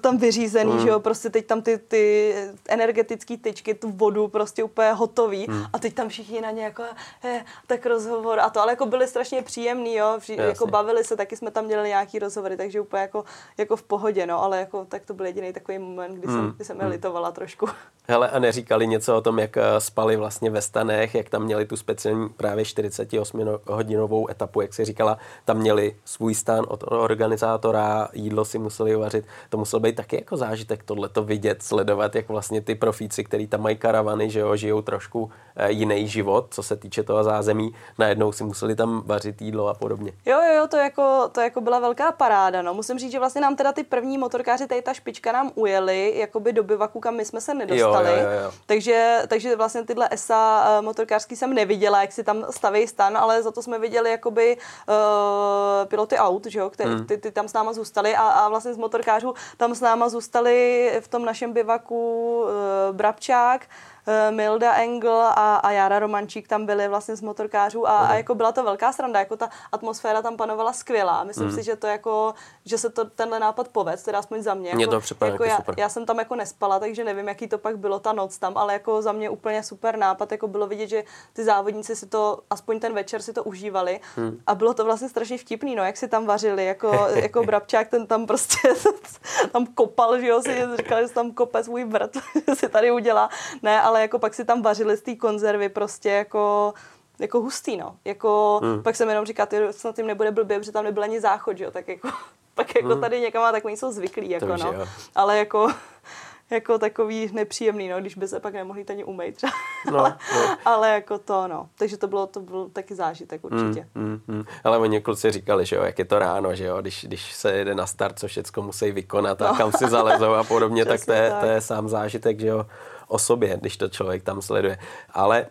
tam vyřízený, mm. že jo, prostě teď tam ty, ty energetické tyčky, tu vodu prostě úplně hotový mm. a teď tam všichni na ně jako, he, tak rozhovor a to, ale jako byli strašně příjemný, jo, vši, jako bavili se, taky jsme tam dělali nějaký rozhovory, takže úplně jako, jako v pohodě, no, ale jako tak to byl jediný takový moment, kdy, mm. jsem, kdy jsem je mm. litovala trošku. <laughs> Hele, a neříkali něco o tom, jak eh, spali vlastně ve stanech, jak tam měli tu speciální právě 48 hodinovou etapu, jak si říkala, tam měli svůj stan od organizátora, jídlo si museli uvařit. To musel být taky jako zážitek tohle to vidět, sledovat, jak vlastně ty profíci, který tam mají karavany, že jo, žijou trošku eh, jiný život, co se týče toho zázemí, najednou si museli tam vařit jídlo a podobně. Jo, jo, jo, to jako, to jako byla velká paráda, no. Musím říct, že vlastně nám teda ty první motorkáři, tady ta špička nám ujeli, jakoby do bivaku, kam my jsme se nedostali. Jo, jo, jo. Takže, takže vlastně tyhle ESA uh, motorkářský jsem neviděla, jak si tam staví stan, ale za to jsme viděli jakoby uh, piloty aut, že jo, který, hmm. ty, ty, tam s náma zůstali a, a vlastně z motorkářů tam s náma zůstali v tom našem bivaku uh, Brabčák, Eh, Milda Engel a, a Jara Romančík tam byli vlastně z motorkářů a, a jako byla to velká sranda, jako ta atmosféra tam panovala skvělá. Myslím mm. si, že to jako, že se to tenhle nápad povedl, teda aspoň za mě. Jako, mě to připadá jako já, super. já, jsem tam jako nespala, takže nevím, jaký to pak bylo ta noc tam, ale jako za mě úplně super nápad, jako bylo vidět, že ty závodníci si to, aspoň ten večer si to užívali mm. a bylo to vlastně strašně vtipný, no, jak si tam vařili, jako, <laughs> jako Brabčák, ten tam prostě <laughs> tam kopal, že jo, si říkal, že tam kope svůj vrt, <laughs> si tady udělá. Ne, ale jako pak si tam vařili z té konzervy prostě jako jako hustý, no. Jako, hmm. pak jsem jenom říkal, ty snad tím nebude blbě, protože tam nebyl ani záchod, jo, tak jako, <laughs> pak jako hmm. tady někam, tak oni jsou zvyklí, jako, no. Ale jako, <laughs> jako takový nepříjemný, no, když by se pak nemohli ani umýt třeba. No, <laughs> ale, no. ale jako to, no. Takže to bylo, to byl taky zážitek určitě. Mm, mm. Ale oni kluci říkali, že jo, jak je to ráno, že jo, když, když se jede na start, co všecko musí vykonat a No. kam si zalezou a podobně, tak to, je, tak. to je sám zážitek, že jo, o sobě, když to člověk tam sleduje. Ale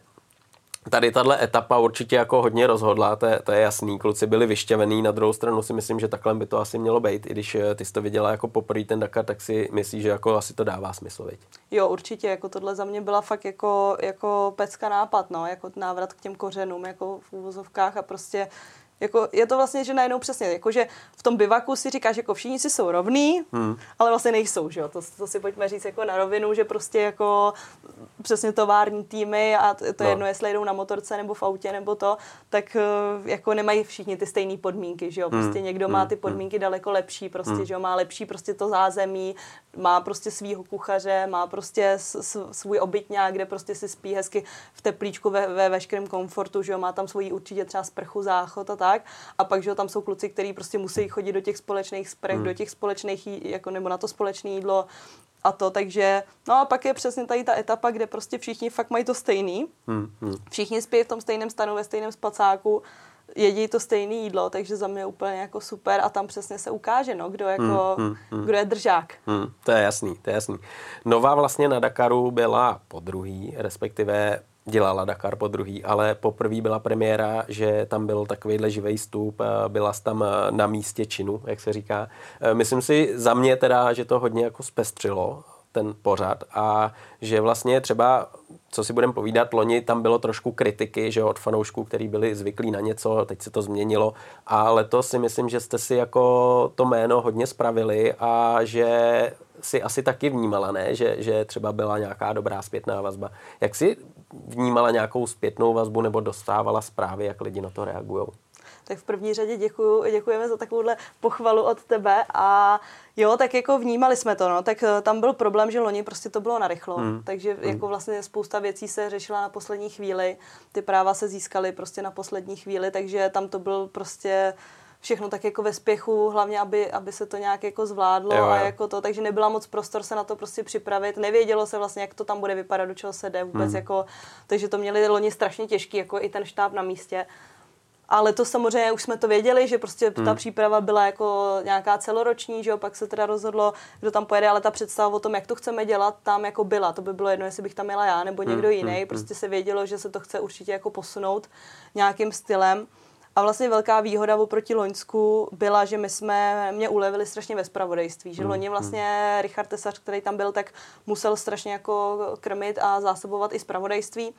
tady tahle etapa určitě jako hodně rozhodla, to je, to je jasný, kluci byli vyštěvený, na druhou stranu si myslím, že takhle by to asi mělo být, i když eh, ty jsi to viděla jako poprvé ten Dakar, tak si myslíš, že jako asi to dává smysl, viď? Jo, určitě, jako tohle za mě byla fakt jako, jako pecka nápad, no, jako návrat k těm kořenům, jako v úvozovkách a prostě jako je to vlastně, že najednou přesně, jakože v tom bivaku si říkáš, jako všichni si jsou rovní, hmm. ale vlastně nejsou, že jo, to, to, si pojďme říct jako na rovinu, že prostě jako přesně tovární týmy a to, No. je jedno, jestli jedou na motorce nebo v autě nebo to, tak eh, jako nemají všichni ty stejné podmínky, že jo, Hmm. prostě někdo má ty podmínky daleko lepší, prostě, že jo, má lepší prostě to zázemí, má prostě svýho kuchaře, má prostě svůj obytňák, kde prostě si spí hezky v teplíčku ve, ve veškerém komfortu, že jo, má tam svoji určitě třeba sprchu, záchod a tak. A pak, že jo, tam jsou kluci, kteří prostě musí chodit do těch společných sprch, do těch společných, jako nebo na to společné jídlo a to, takže, no a pak je přesně tady ta etapa, kde prostě všichni fakt mají to stejný, Hmm, hmm. všichni spí v tom stejném stanu, ve stejném spacáku, jedí to stejné jídlo, takže za mě úplně jako super a tam přesně se ukáže, no, kdo, jako, kdo je držák. Hmm, to je jasný, to je jasný. Nová vlastně na Dakaru byla po druhý, respektive dělala Dakar po druhý, ale poprvé byla premiéra, že tam byl takovýhle živý vstup, eh, byla tam eh, na místě činu, jak se říká. Eh, Myslím si za mě teda, že to hodně jako zpestřilo ten pořad a že vlastně třeba, co si budeme povídat, loni tam bylo trošku kritiky, že od fanoušků, kteří byli zvyklí na něco, teď se to změnilo a letos si myslím, že jste si jako to jméno hodně spravili a že si asi taky vnímala, ne? Že, že třeba byla nějaká dobrá zpětná vazba. Jak si vnímala nějakou zpětnou vazbu nebo dostávala zprávy, jak lidi na to reagují? Tak v první řadě děkuju, děkujeme za takovouhle pochvalu od tebe a jo, tak jako vnímali jsme to, no, tak eh, tam byl problém, že loni prostě to bylo narychlo, hmm. takže jako vlastně spousta věcí se řešila na poslední chvíli, ty práva se získaly prostě na poslední chvíli, takže tam to byl prostě všechno tak jako ve spěchu, hlavně aby, aby se to nějak jako zvládlo Jo, a jo. jako to, takže nebyla moc prostor se na to prostě připravit, nevědělo se vlastně, jak to tam bude vypadat, do čeho se jde vůbec Hmm. jako, takže to měli loni strašně těžký, jako i ten štáb na místě. Ale to samozřejmě už jsme to věděli, že prostě Hmm. ta příprava byla jako nějaká celoroční, že jo, pak se teda rozhodlo, kdo tam pojede, ale ta představa o tom, jak to chceme dělat, tam jako byla. To by bylo jedno, jestli bych tam jela já nebo někdo Hmm, jiný. Prostě se vědělo, že se to chce určitě jako posunout nějakým stylem. A vlastně velká výhoda oproti Loňsku byla, že my jsme mě ulevili strašně ve spravodajství, že loni vlastně Richard Tesař, který tam byl, tak musel strašně jako krmit a zásobovat i spravodajství.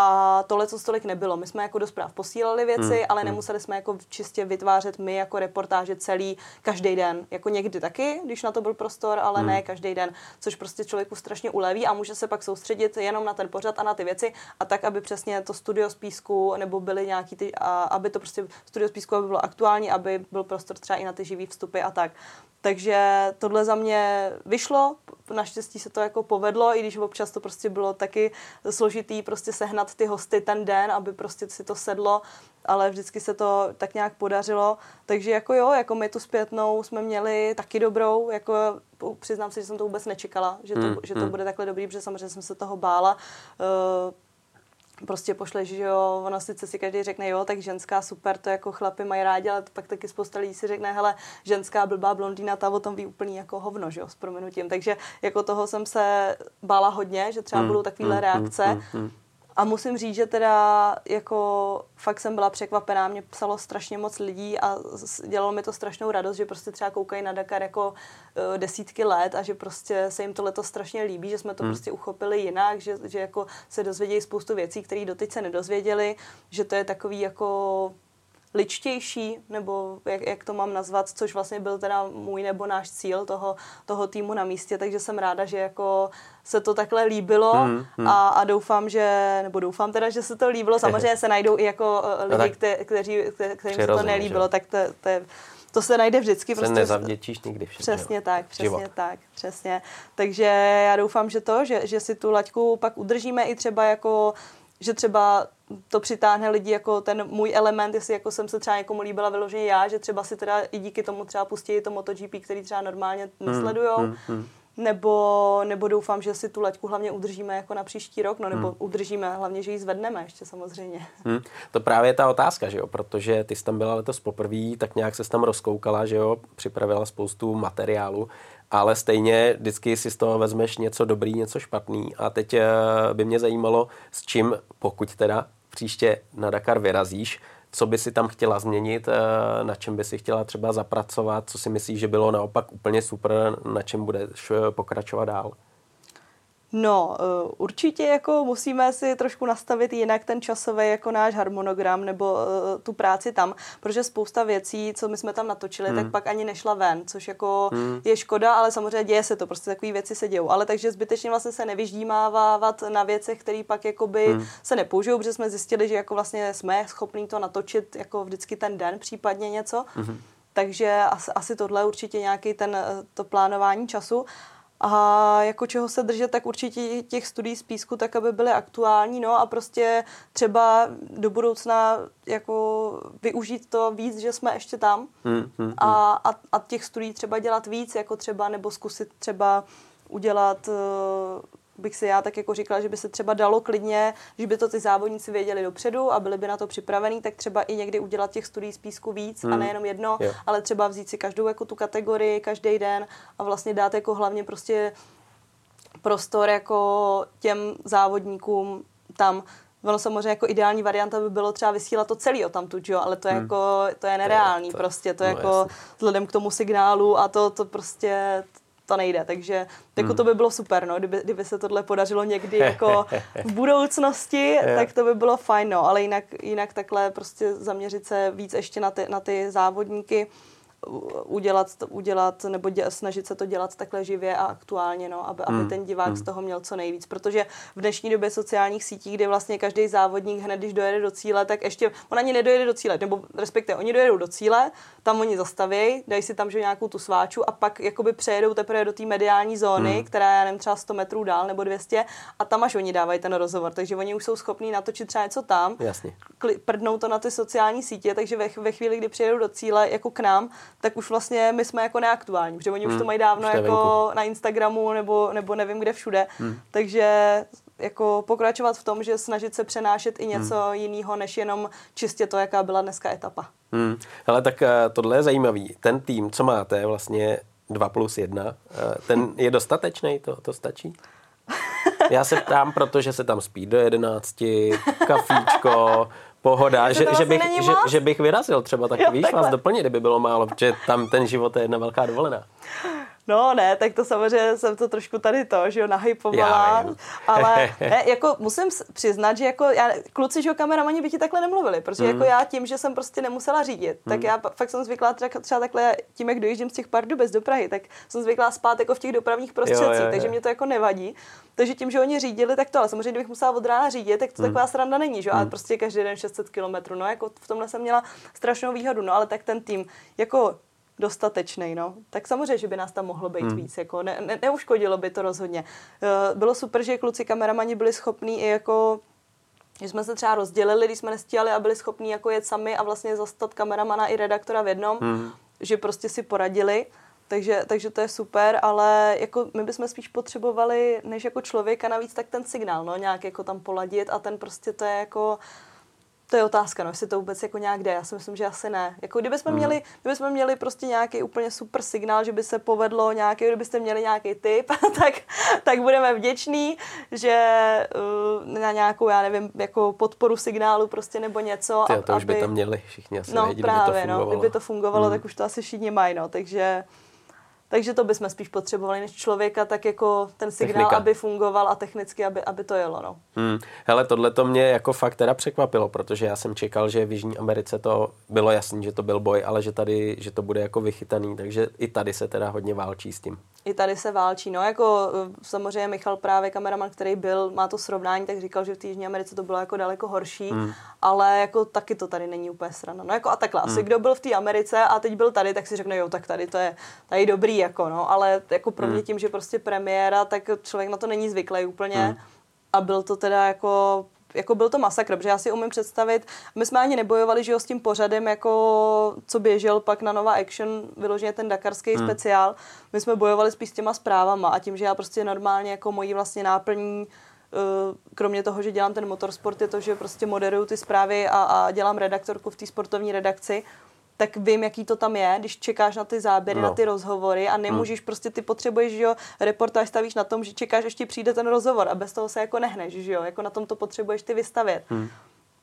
A tohle, co tolik nebylo. My jsme jako do zpráv posílali věci, Hmm, ale nemuseli jsme jako čistě vytvářet my jako reportáže celý každý den. Jako někdy taky, když na to byl prostor, ale Hmm. ne každý den, což prostě člověku strašně uleví a může se pak soustředit jenom na ten pořad a na ty věci a tak, aby přesně to studio z písku nebo byly nějaký ty, a aby to prostě studio z písku aby bylo aktuální, aby byl prostor třeba i na ty živý vstupy a tak. Takže tohle za mě vyšlo, naštěstí se to jako povedlo, i když občas to prostě bylo taky složitý prostě sehnat ty hosty ten den, aby prostě si to sedlo, ale vždycky se to tak nějak podařilo. Takže jako jo, jako my tu zpětnou jsme měli taky dobrou, jako přiznám se, že jsem to vůbec nečekala, že to, Hmm, že to hmm. bude takhle dobrý, protože samozřejmě jsem se toho bála. Uh, prostě pošleš, že jo, ono sice si každý řekne, jo, tak ženská super, to jako chlapy mají rádi, ale pak taky spousta lidí si řekne, hele, ženská blbá blondýna, ta o tom ví úplně jako hovno, že jo, s prominutím. Takže jako toho jsem se bála hodně, že třeba Hmm, budou takovéhle hmm, reakce. A musím říct, že teda jako fakt jsem byla překvapená, mě psalo strašně moc lidí a dělalo mi to strašnou radost, že prostě třeba koukají na Dakar jako uh, desítky let a že prostě se jim to letos strašně líbí, že jsme to Hmm. prostě uchopili jinak, že, že jako se dozvědějí spoustu věcí, které doteď se nedozvěděli, že to je takový jako ličtější, nebo jak, jak to mám nazvat, což vlastně byl teda můj nebo náš cíl toho, toho týmu na místě, takže jsem ráda, že jako se to takhle líbilo Hmm, hmm. A, a doufám, že, nebo doufám teda, že se to líbilo, <laughs> samozřejmě se najdou i jako uh, lidi, tak kte, kteří, kte, kterým se to nelíbilo, že? tak to, to, je, to se najde vždycky. Se prostě nezavděčíš nikdy všem. Přesně tak, přesně Život. tak, přesně. Takže já doufám, že to, že, že si tu laťku pak udržíme i třeba jako, že třeba to přitáhne lidi jako ten můj element, jestli jako jsem se třeba někomu líbila vyloženě já, že třeba si teda i díky tomu třeba pustí to MotoGP, který třeba normálně nesledujou. hmm, hmm. nebo, nebo doufám, že si tu laťku hlavně udržíme jako na příští rok, no nebo hmm. udržíme, hlavně, že ji zvedneme ještě samozřejmě. Hmm. To právě je ta otázka, že jo, protože ty jsi tam byla letos poprvé, tak nějak se tam rozkoukala, že jo, připravila spoustu materiálu, ale stejně vždycky si z toho vezmeš něco dobrý, něco špatný a teď eh, by mě zajímalo, s čím, pokud teda příště na Dakar vyrazíš, co by si tam chtěla změnit, eh, na čem by si chtěla třeba zapracovat, co si myslíš, že bylo naopak úplně super, na čem budeš eh, pokračovat dál? No, eh, určitě jako musíme si trošku nastavit jinak ten časový jako náš harmonogram nebo uh, tu práci tam, protože spousta věcí, co my jsme tam natočili, hmm. tak pak ani nešla ven, což jako hmm. je škoda, ale samozřejmě děje se to, prostě takové věci se dějou. Ale takže zbytečně vlastně se nevyždímávat na věcech, které pak jakoby hmm. se nepoužijou, protože jsme zjistili, že jako vlastně jsme schopní to natočit jako vždycky ten den, případně něco. Hmm. Takže asi, asi tohle určitě nějaký ten to plánování času. A jako čeho se držet, tak určitě těch studií z písku, tak aby byly aktuální, no a prostě třeba do budoucna jako využít to víc, že jsme ještě tam. Hmm, hmm, a, a, a těch studií třeba dělat víc, jako třeba, nebo zkusit třeba udělat bych si já tak jako říkala, že by se třeba dalo klidně, že by to ty závodníci věděli dopředu a byli by na to připravení, tak třeba i někdy udělat těch studií z písku víc hmm. a nejenom jedno, yeah. ale třeba vzít si každou jako tu kategorii každý den a vlastně dát jako hlavně prostě prostor jako těm závodníkům tam Ono samozřejmě jako ideální varianta by bylo třeba vysílat to celý o tamtud, jo, ale to je hmm. jako, to je nereální to, to, prostě, to no, jako jasný. vzhledem k tomu signálu a to, to prostě, to nejde, takže jako hmm. to by bylo super, no, kdyby, kdyby se tohle podařilo někdy <laughs> jako v budoucnosti, tak to by bylo fajn, no, ale jinak, jinak takhle prostě zaměřit se víc ještě na ty, na ty závodníky, udělat, udělat nebo dě, snažit se to dělat takhle živě a aktuálně, no, aby, hmm. aby ten divák hmm. z toho měl co nejvíc. Protože v dnešní době sociálních sítí, kde vlastně každý závodník hned, když dojede do cíle, tak ještě on ani nedojede do cíle, nebo respektive oni dojedou do cíle, tam oni zastaví, dají si tam že nějakou tu sváču a pak jakoby přejedou teprve do té mediální zóny, hmm. která je, nevím, třeba 100 metrů dál nebo 200 a tam až oni dávají ten rozhovor. Takže oni už jsou schopní natočit třeba něco tam, Jasně. prdnou to na ty sociální sítě, takže ve, ve chvíli, kdy přijedou do cíle jako k nám, tak už vlastně my jsme jako neaktuální, protože oni hmm. už to mají dávno jako venku. na Instagramu nebo, nebo nevím kde všude. Hmm. Takže jako pokračovat v tom, že snažit se přenášet i něco hmm. jiného, než jenom čistě to, jaká byla dneska etapa. Hmm. Ale tak uh, tohle je zajímavý. Ten tým, co máte, vlastně 2 plus 1, uh, ten je dostatečný, to, to stačí? <laughs> Já se ptám, protože se tam spí do 11, kafíčko, pohoda, že, že, bych, že, že bych vyrazil třeba tak, jo, víš, takhle. vás doplnit, kdyby bylo málo, protože tam ten život je jedna velká dovolená. No ne, tak to samozřejmě jsem to trošku tady to, že jo, nahypovala, ale <laughs> ne, jako musím přiznat, že jako já, kluci, že jo, kameramani by ti takhle nemluvili, protože mm. jako já tím, že jsem prostě nemusela řídit, mm. tak já fakt jsem zvyklá třeba, třeba takhle, tím, jak dojíždím z těch bez do Prahy, tak jsem zvyklá spát jako v těch dopravních prostředcích, jo, jo, takže jo. mě to jako nevadí. Takže tím, že oni řídili, tak to, ale samozřejmě, kdybych musela od rána řídit, tak to mm. taková sranda není, že jo, mm. ale prostě každý den 600 km, no jako v tomhle jsem měla strašnou výhodu, no ale tak ten tým, jako dostatečný, no. Tak samozřejmě, že by nás tam mohlo být hmm. víc, jako ne, ne, neuškodilo by to rozhodně. Eh, bylo super, že kluci kameramani byli schopní i jako že jsme se třeba rozdělili, když jsme nestíhali a byli schopní jako jet sami a vlastně zastat kameramana i redaktora v jednom, hmm. že prostě si poradili. Takže, takže to je super, ale jako my bychom spíš potřebovali, než jako člověka navíc, tak ten signál, no, nějak jako tam poladit a ten prostě to je jako, to je otázka, no, jestli to vůbec jako nějak jde. Já si myslím, že asi ne. Jako kdybychom, mm. měli, kdybychom měli prostě nějaký úplně super signál, že by se povedlo nějaký, kdybyste měli nějaký tip, <laughs> tak, tak budeme vděční, že uh, na nějakou, já nevím, jako podporu signálu prostě nebo něco. Ty, to aby, už by tam měli všichni asi No nejdi, právě, by to no, kdyby to fungovalo, mm. tak už to asi všichni mají, no, takže takže to bychom spíš potřebovali než člověka, tak jako ten signál, Technika. aby fungoval a technicky, aby, aby to jelo. No. Hmm. Hele, tohle to mě jako fakt teda překvapilo, protože já jsem čekal, že v Jižní Americe to bylo jasný, že to byl boj, ale že tady, že to bude jako vychytaný, takže i tady se teda hodně válčí s tím. I tady se válčí, no jako eh, samozřejmě Michal právě kameraman, který byl, má to srovnání, tak říkal, že v Jižní Americe to bylo jako daleko horší, hmm. ale jako taky to tady není úplně strana. No jako a takhle, hmm. asi kdo byl v té Americe a teď byl tady, tak si řekne, jo, tak tady to je tady dobrý, jako no, ale jako pro mě hmm. tím, že prostě premiéra, tak člověk na to není zvyklý úplně hmm. a byl to teda jako jako byl to masakr, protože já si umím představit, my jsme ani nebojovali, že jo, s tím pořadem, jako co běžel pak na Nova Action, vyloženě ten dakarský hmm. speciál, my jsme bojovali spíš s těma zprávama a tím, že já prostě normálně jako mojí vlastně náplní eh, kromě toho, že dělám ten motorsport, je to, že prostě moderuju ty zprávy a, a dělám redaktorku v té sportovní redakci, tak vím, jaký to tam je, když čekáš na ty záběry, no. na ty rozhovory a nemůžeš hmm. prostě, ty potřebuješ, že jo, reportáž stavíš na tom, že čekáš, ještě přijde ten rozhovor a bez toho se jako nehneš, že jo, jako na tom to potřebuješ ty vystavět. Hmm.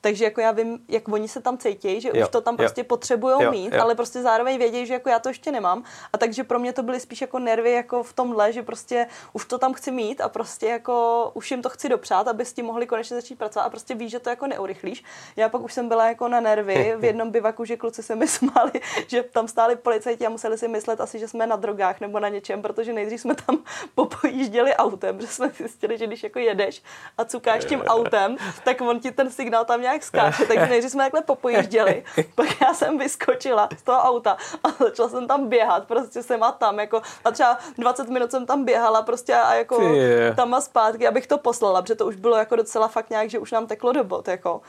Takže jako já vím, jak oni se tam cítí, že jo, už to tam prostě potřebují mít, jo. ale prostě zároveň vědí, že jako já to ještě nemám. A takže pro mě to byly spíš jako nervy jako v tomhle, že prostě už to tam chci mít a prostě jako už jim to chci dopřát, aby s tím mohli konečně začít pracovat a prostě víš, že to jako neurychlíš. Já pak už jsem byla jako na nervy v <laughs> jednom bivaku, že kluci se mi <laughs> smáli, že tam stáli policajti a museli si myslet asi, že jsme na drogách nebo na něčem, protože nejdřív jsme tam <laughs> popojížděli autem, že jsme zjistili, že když jako jedeš a cukáš tím autem, tak on ti ten signál tam nějak jak skáče, takže nejdřív jsme takhle popojížděli, <laughs> pak já jsem vyskočila z toho auta a začala jsem tam běhat, prostě jsem a tam, jako, a třeba 20 minut jsem tam běhala prostě a jako tam a zpátky, abych to poslala, protože to už bylo jako docela fakt nějak, že už nám teklo do bot, jako.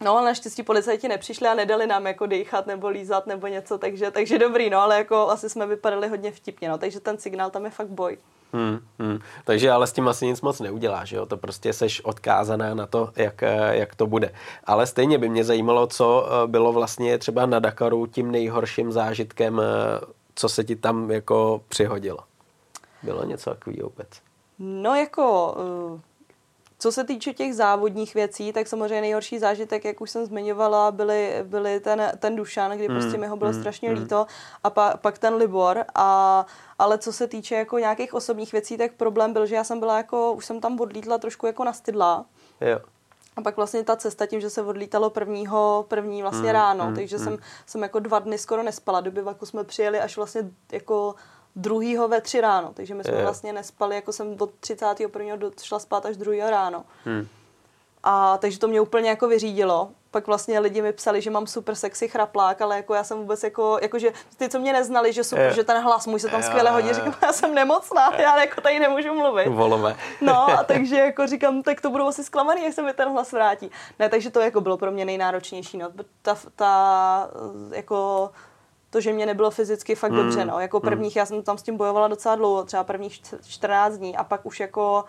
No, ale naštěstí policajti nepřišli a nedali nám jako dýchat nebo lízat nebo něco, takže, takže dobrý, no, ale jako asi jsme vypadali hodně vtipně, no, takže ten signál tam je fakt boj. Hmm, hmm. Takže ale s tím asi nic moc neuděláš, jo? to prostě seš odkázaná na to, jak, jak to bude. Ale stejně by mě zajímalo, co eh, bylo vlastně třeba na Dakaru tím nejhorším zážitkem, eh, co se ti tam jako přihodilo. Bylo něco takového vůbec? No jako co se týče těch závodních věcí, tak samozřejmě nejhorší zážitek, jak už jsem zmiňovala, byly, byly ten, ten Dušan, kdy prostě mi ho bylo mm, strašně mm. líto a pa, pak ten Libor. A, ale co se týče jako nějakých osobních věcí, tak problém byl, že já jsem byla jako, už jsem tam odlítla trošku jako nastydlá. Jo. A pak vlastně ta cesta tím, že se odlítalo prvního, první vlastně mm, ráno, mm, takže mm. Jsem, jsem jako dva dny skoro nespala. Do bivaku jsme přijeli až vlastně jako druhýho ve tři ráno, takže my jsme je. vlastně nespali, jako jsem od 31. šla spát až druhého ráno. Hmm. A takže to mě úplně jako vyřídilo. Pak vlastně lidi mi psali, že mám super sexy chraplák, ale jako já jsem vůbec jako, jakože ty, co mě neznali, že super, je. že ten hlas můj se tam skvěle hodí, říkám, já jsem nemocná, já jako tady nemůžu mluvit. Volové. No a <laughs> takže jako říkám, tak to budou asi zklamaný, jak se mi ten hlas vrátí. Ne, takže to jako bylo pro mě nejnáročnější, no. Ta, ta jako to, že mě nebylo fyzicky fakt mm. dobře. No. Jako hmm. prvních, já jsem tam s tím bojovala docela dlouho, třeba prvních 14 dní a pak už jako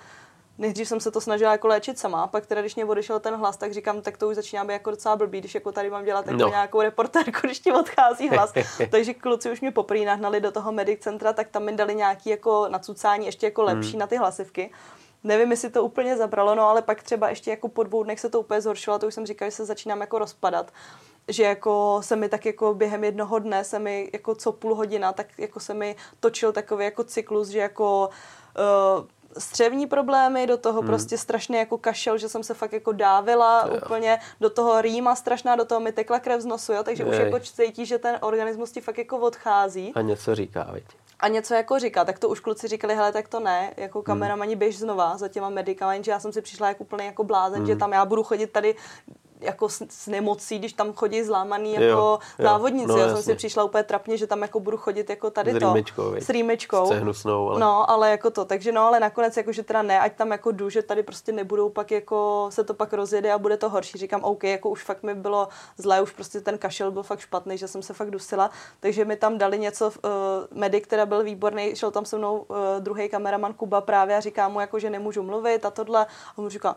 nejdřív jsem se to snažila jako léčit sama, pak teda, když mě odešel ten hlas, tak říkám, tak to už začíná být jako docela blbý, když jako tady mám dělat jako no. nějakou reportérku, když ti odchází hlas. <laughs> Takže kluci už mě poprý nahnali do toho medic centra, tak tam mi dali nějaký jako nacucání ještě jako lepší mm. na ty hlasivky. Nevím, jestli to úplně zabralo, no ale pak třeba ještě jako po dvou dnech se to úplně zhoršilo, to už jsem říkala, že se začínám jako rozpadat že jako se mi tak jako během jednoho dne se mi jako co půl hodina, tak jako se mi točil takový jako cyklus, že jako uh, střevní problémy, do toho hmm. prostě strašně jako kašel, že jsem se fakt jako dávila jo. úplně, do toho rýma strašná, do toho mi tekla krev z nosu, jo, takže Jej. už jako cítí, že ten organismus ti fakt jako odchází. A něco říká, viď? a něco jako říká, tak to už kluci říkali, hele, tak to ne, jako hmm. kameramani běž znova za těma medikama, že já jsem si přišla jako úplně jako blázen, hmm. že tam já budu chodit tady jako s, s nemocí, když tam chodí zlámaný jako jo, závodníci. No, Já jasně. jsem si přišla úplně trapně, že tam jako budu chodit jako tady s to. Rýmečkou, s rýmečkou. S hnusnou, ale... No, ale jako to. Takže no, ale nakonec jako, že teda ne, ať tam jako jdu, že tady prostě nebudou pak jako, se to pak rozjede a bude to horší. Říkám, OK, jako už fakt mi bylo zlé, už prostě ten kašel byl fakt špatný, že jsem se fakt dusila. Takže mi tam dali něco, uh, medic, která byl výborný, šel tam se mnou uh, druhý kameraman Kuba právě a říká mu jako, že nemůžu mluvit a tohle. A mu říká,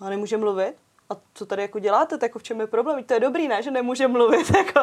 a nemůže mluvit? A co tady jako děláte, tak jako v čem je problém? To je dobrý, ne, že nemůže mluvit, <laughs> jako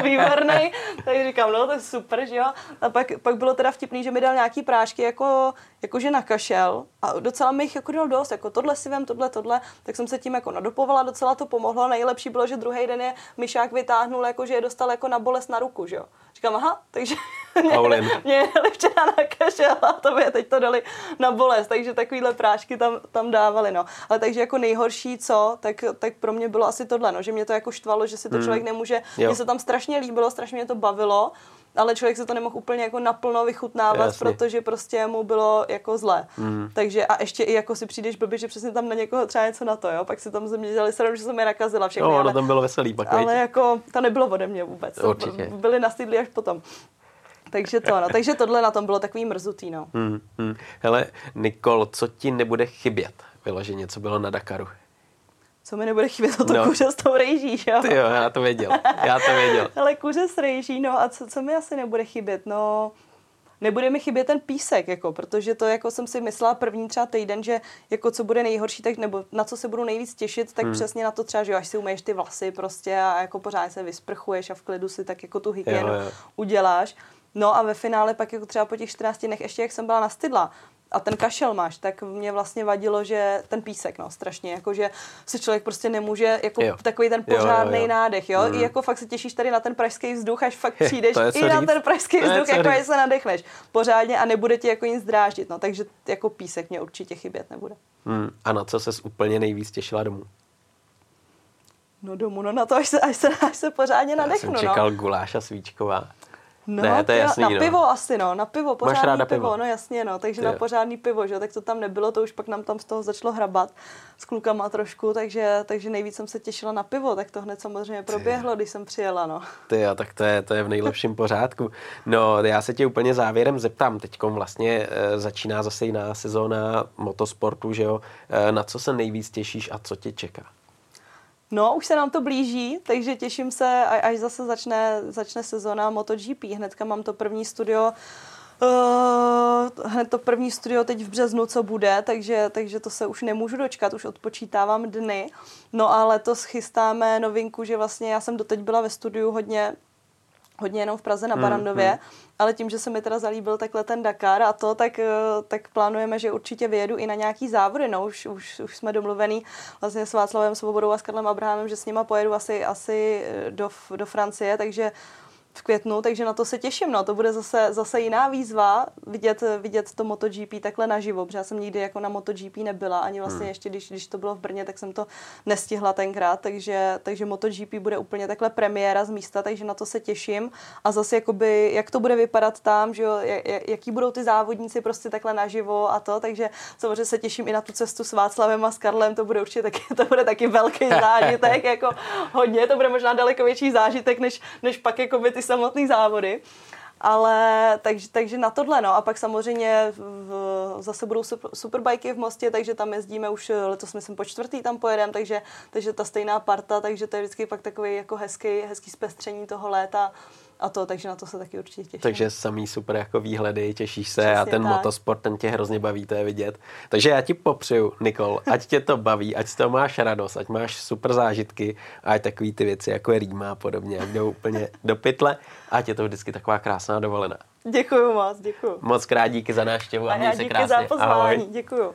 <laughs> výborný. Tak říkám, no to je super, že jo. A pak, pak bylo teda vtipný, že mi dal nějaký prášky, jako, jakože nakašel a docela mi jich jako dal dost, jako tohle si vem, tohle, tohle, tak jsem se tím jako nadopovala, docela to pomohlo. Nejlepší bylo, že druhý den je myšák vytáhnul, jako že je dostal jako na bolest na ruku, že jo. Říkám, aha, takže <laughs> mě, mě dali včera na kašel a to by teď to dali na bolest, takže takovýhle prášky tam, tam dávali, no. Ale takže jako nejhorší, co, tak, tak pro mě bylo asi tohle, no, že mě to jako štvalo, že si to hmm. člověk nemůže, mně se tam strašně líbilo, strašně mě to bavilo, ale člověk se to nemohl úplně jako naplno vychutnávat, Jasně. protože prostě mu bylo jako zlé. Mm. Takže a ještě i jako si přijdeš blbě, že přesně tam na někoho třeba něco na to, jo, pak si tam ze mě dělali sranu, že jsem je nakazila všechny. Jo, ale, tam bylo veselý pak. Ale jako to nebylo ode mě vůbec. Určitě. Byli nastydlí až potom. Takže to, no. Takže tohle na tom bylo takový mrzutý, no. Hmm, hmm. Hele, Nikol, co ti nebude chybět? Vyloženě, co bylo na Dakaru? Co mi nebude chybět, to, to No. kuře s tou rejží, že jo? Ty jo, já to věděl. Já to věděl. <laughs> Ale kuře s rejží, no a co, co mi asi nebude chybět? No, nebude mi chybět ten písek, jako, protože to jako jsem si myslela první třeba týden, že jako co bude nejhorší, tak nebo na co se budu nejvíc těšit, tak hmm. přesně na to třeba, že jo, až si umeješ ty vlasy prostě a jako pořád se vysprchuješ a v klidu si tak jako tu hygienu Jo, jo. uděláš. No a ve finále pak jako třeba po těch 14 dnech, ještě jak jsem byla na stydla, a ten kašel máš, tak mě vlastně vadilo, že ten písek, no, strašně, jako že se člověk prostě nemůže, jako Jo. takový ten pořádný nádech, jo, i jako fakt se těšíš tady na ten pražský vzduch, až fakt přijdeš je i na říct. ten pražský vzduch, jako že se nadechneš pořádně a nebude ti jako nic dráždit, no, takže jako písek mě určitě chybět nebude. Hmm. A na co ses úplně nejvíc těšila domů? No domů, no na to, až se, až se, až se pořádně Já nadechnu, jsem no. čekal guláš a svíčková. No, Ne, to je ty jasný, na no. pivo asi, no, na pivo, pořádný ráda pivo, pivo? no jasně, no, takže Ty na pořádný pivo, že tak to tam nebylo, to už pak nám tam z toho začalo hrabat s klukama trošku, takže, takže nejvíc jsem se těšila na pivo, tak to hned samozřejmě proběhlo, když jsem přijela, no. Ty jo, tak to je, to je v nejlepším pořádku. No, já se tě úplně závěrem zeptám. Teď vlastně e, začíná zase jiná sezóna motosportu, že jo? E, na co se nejvíc těšíš a co tě čeká? No, už se nám to blíží, takže těším se, až zase začne, začne sezona MotoGP. Hnedka mám to první studio, uh, hned to první studio teď v březnu, co bude, takže, takže to se už nemůžu dočkat, už odpočítávám dny. No a letos chystáme novinku, že vlastně já jsem doteď byla ve studiu hodně hodně jenom v Praze na Hmm, Barandově, hmm. ale tím, že se mi teda zalíbil takhle ten Dakar a to, tak, eh, tak plánujeme, že určitě vyjedu i na nějaký závody, no už, už, už jsme domluvený vlastně s Václavem Svobodou a s Karlem Abrahamem, že s nima pojedu asi, asi eh, do, do Francie, takže v květnu, takže na to se těším, no, to bude zase, zase jiná výzva vidět, vidět to MotoGP takhle naživo, protože já jsem nikdy jako na MotoGP nebyla, ani vlastně Hmm. ještě, když, když to bylo v Brně, tak jsem to nestihla tenkrát, takže, takže MotoGP bude úplně takhle premiéra z místa, takže na to se těším a zase jakoby, jak to bude vypadat tam, že jo, jak- jak- jaký budou ty závodníci prostě takhle naživo a to, takže samozřejmě se těším i na tu cestu s Václavem a s Karlem, to bude určitě taky, <laughs> to bude taky velký zážitek, <laughs> jako hodně, to bude možná daleko větší zážitek, než, než pak jakoby ty samotné závody. Ale takže, takže na tohle, no. A pak samozřejmě v, zase budou super, superbajky v Mostě, takže tam jezdíme už eh, letos, myslím, po čtvrtý tam pojedeme, takže, takže ta stejná parta, takže to je vždycky pak takový jako hezký, hezký zpestření toho léta a to, takže na to se taky určitě těším. Takže samý super jako výhledy, těšíš se Přesně a ten tak. motosport, ten tě hrozně baví, to je vidět. Takže já ti popřeju, Nikol, ať tě to baví, ať z toho máš radost, ať máš super zážitky a ať takový ty věci jako je rýma a podobně, ať jdou úplně do pytle a ať je to vždycky taková krásná dovolená. Děkuju moc, děkuju. Moc krát díky za návštěvu a, A měj já se krásně. za pozvání, Ahoj. děkuju.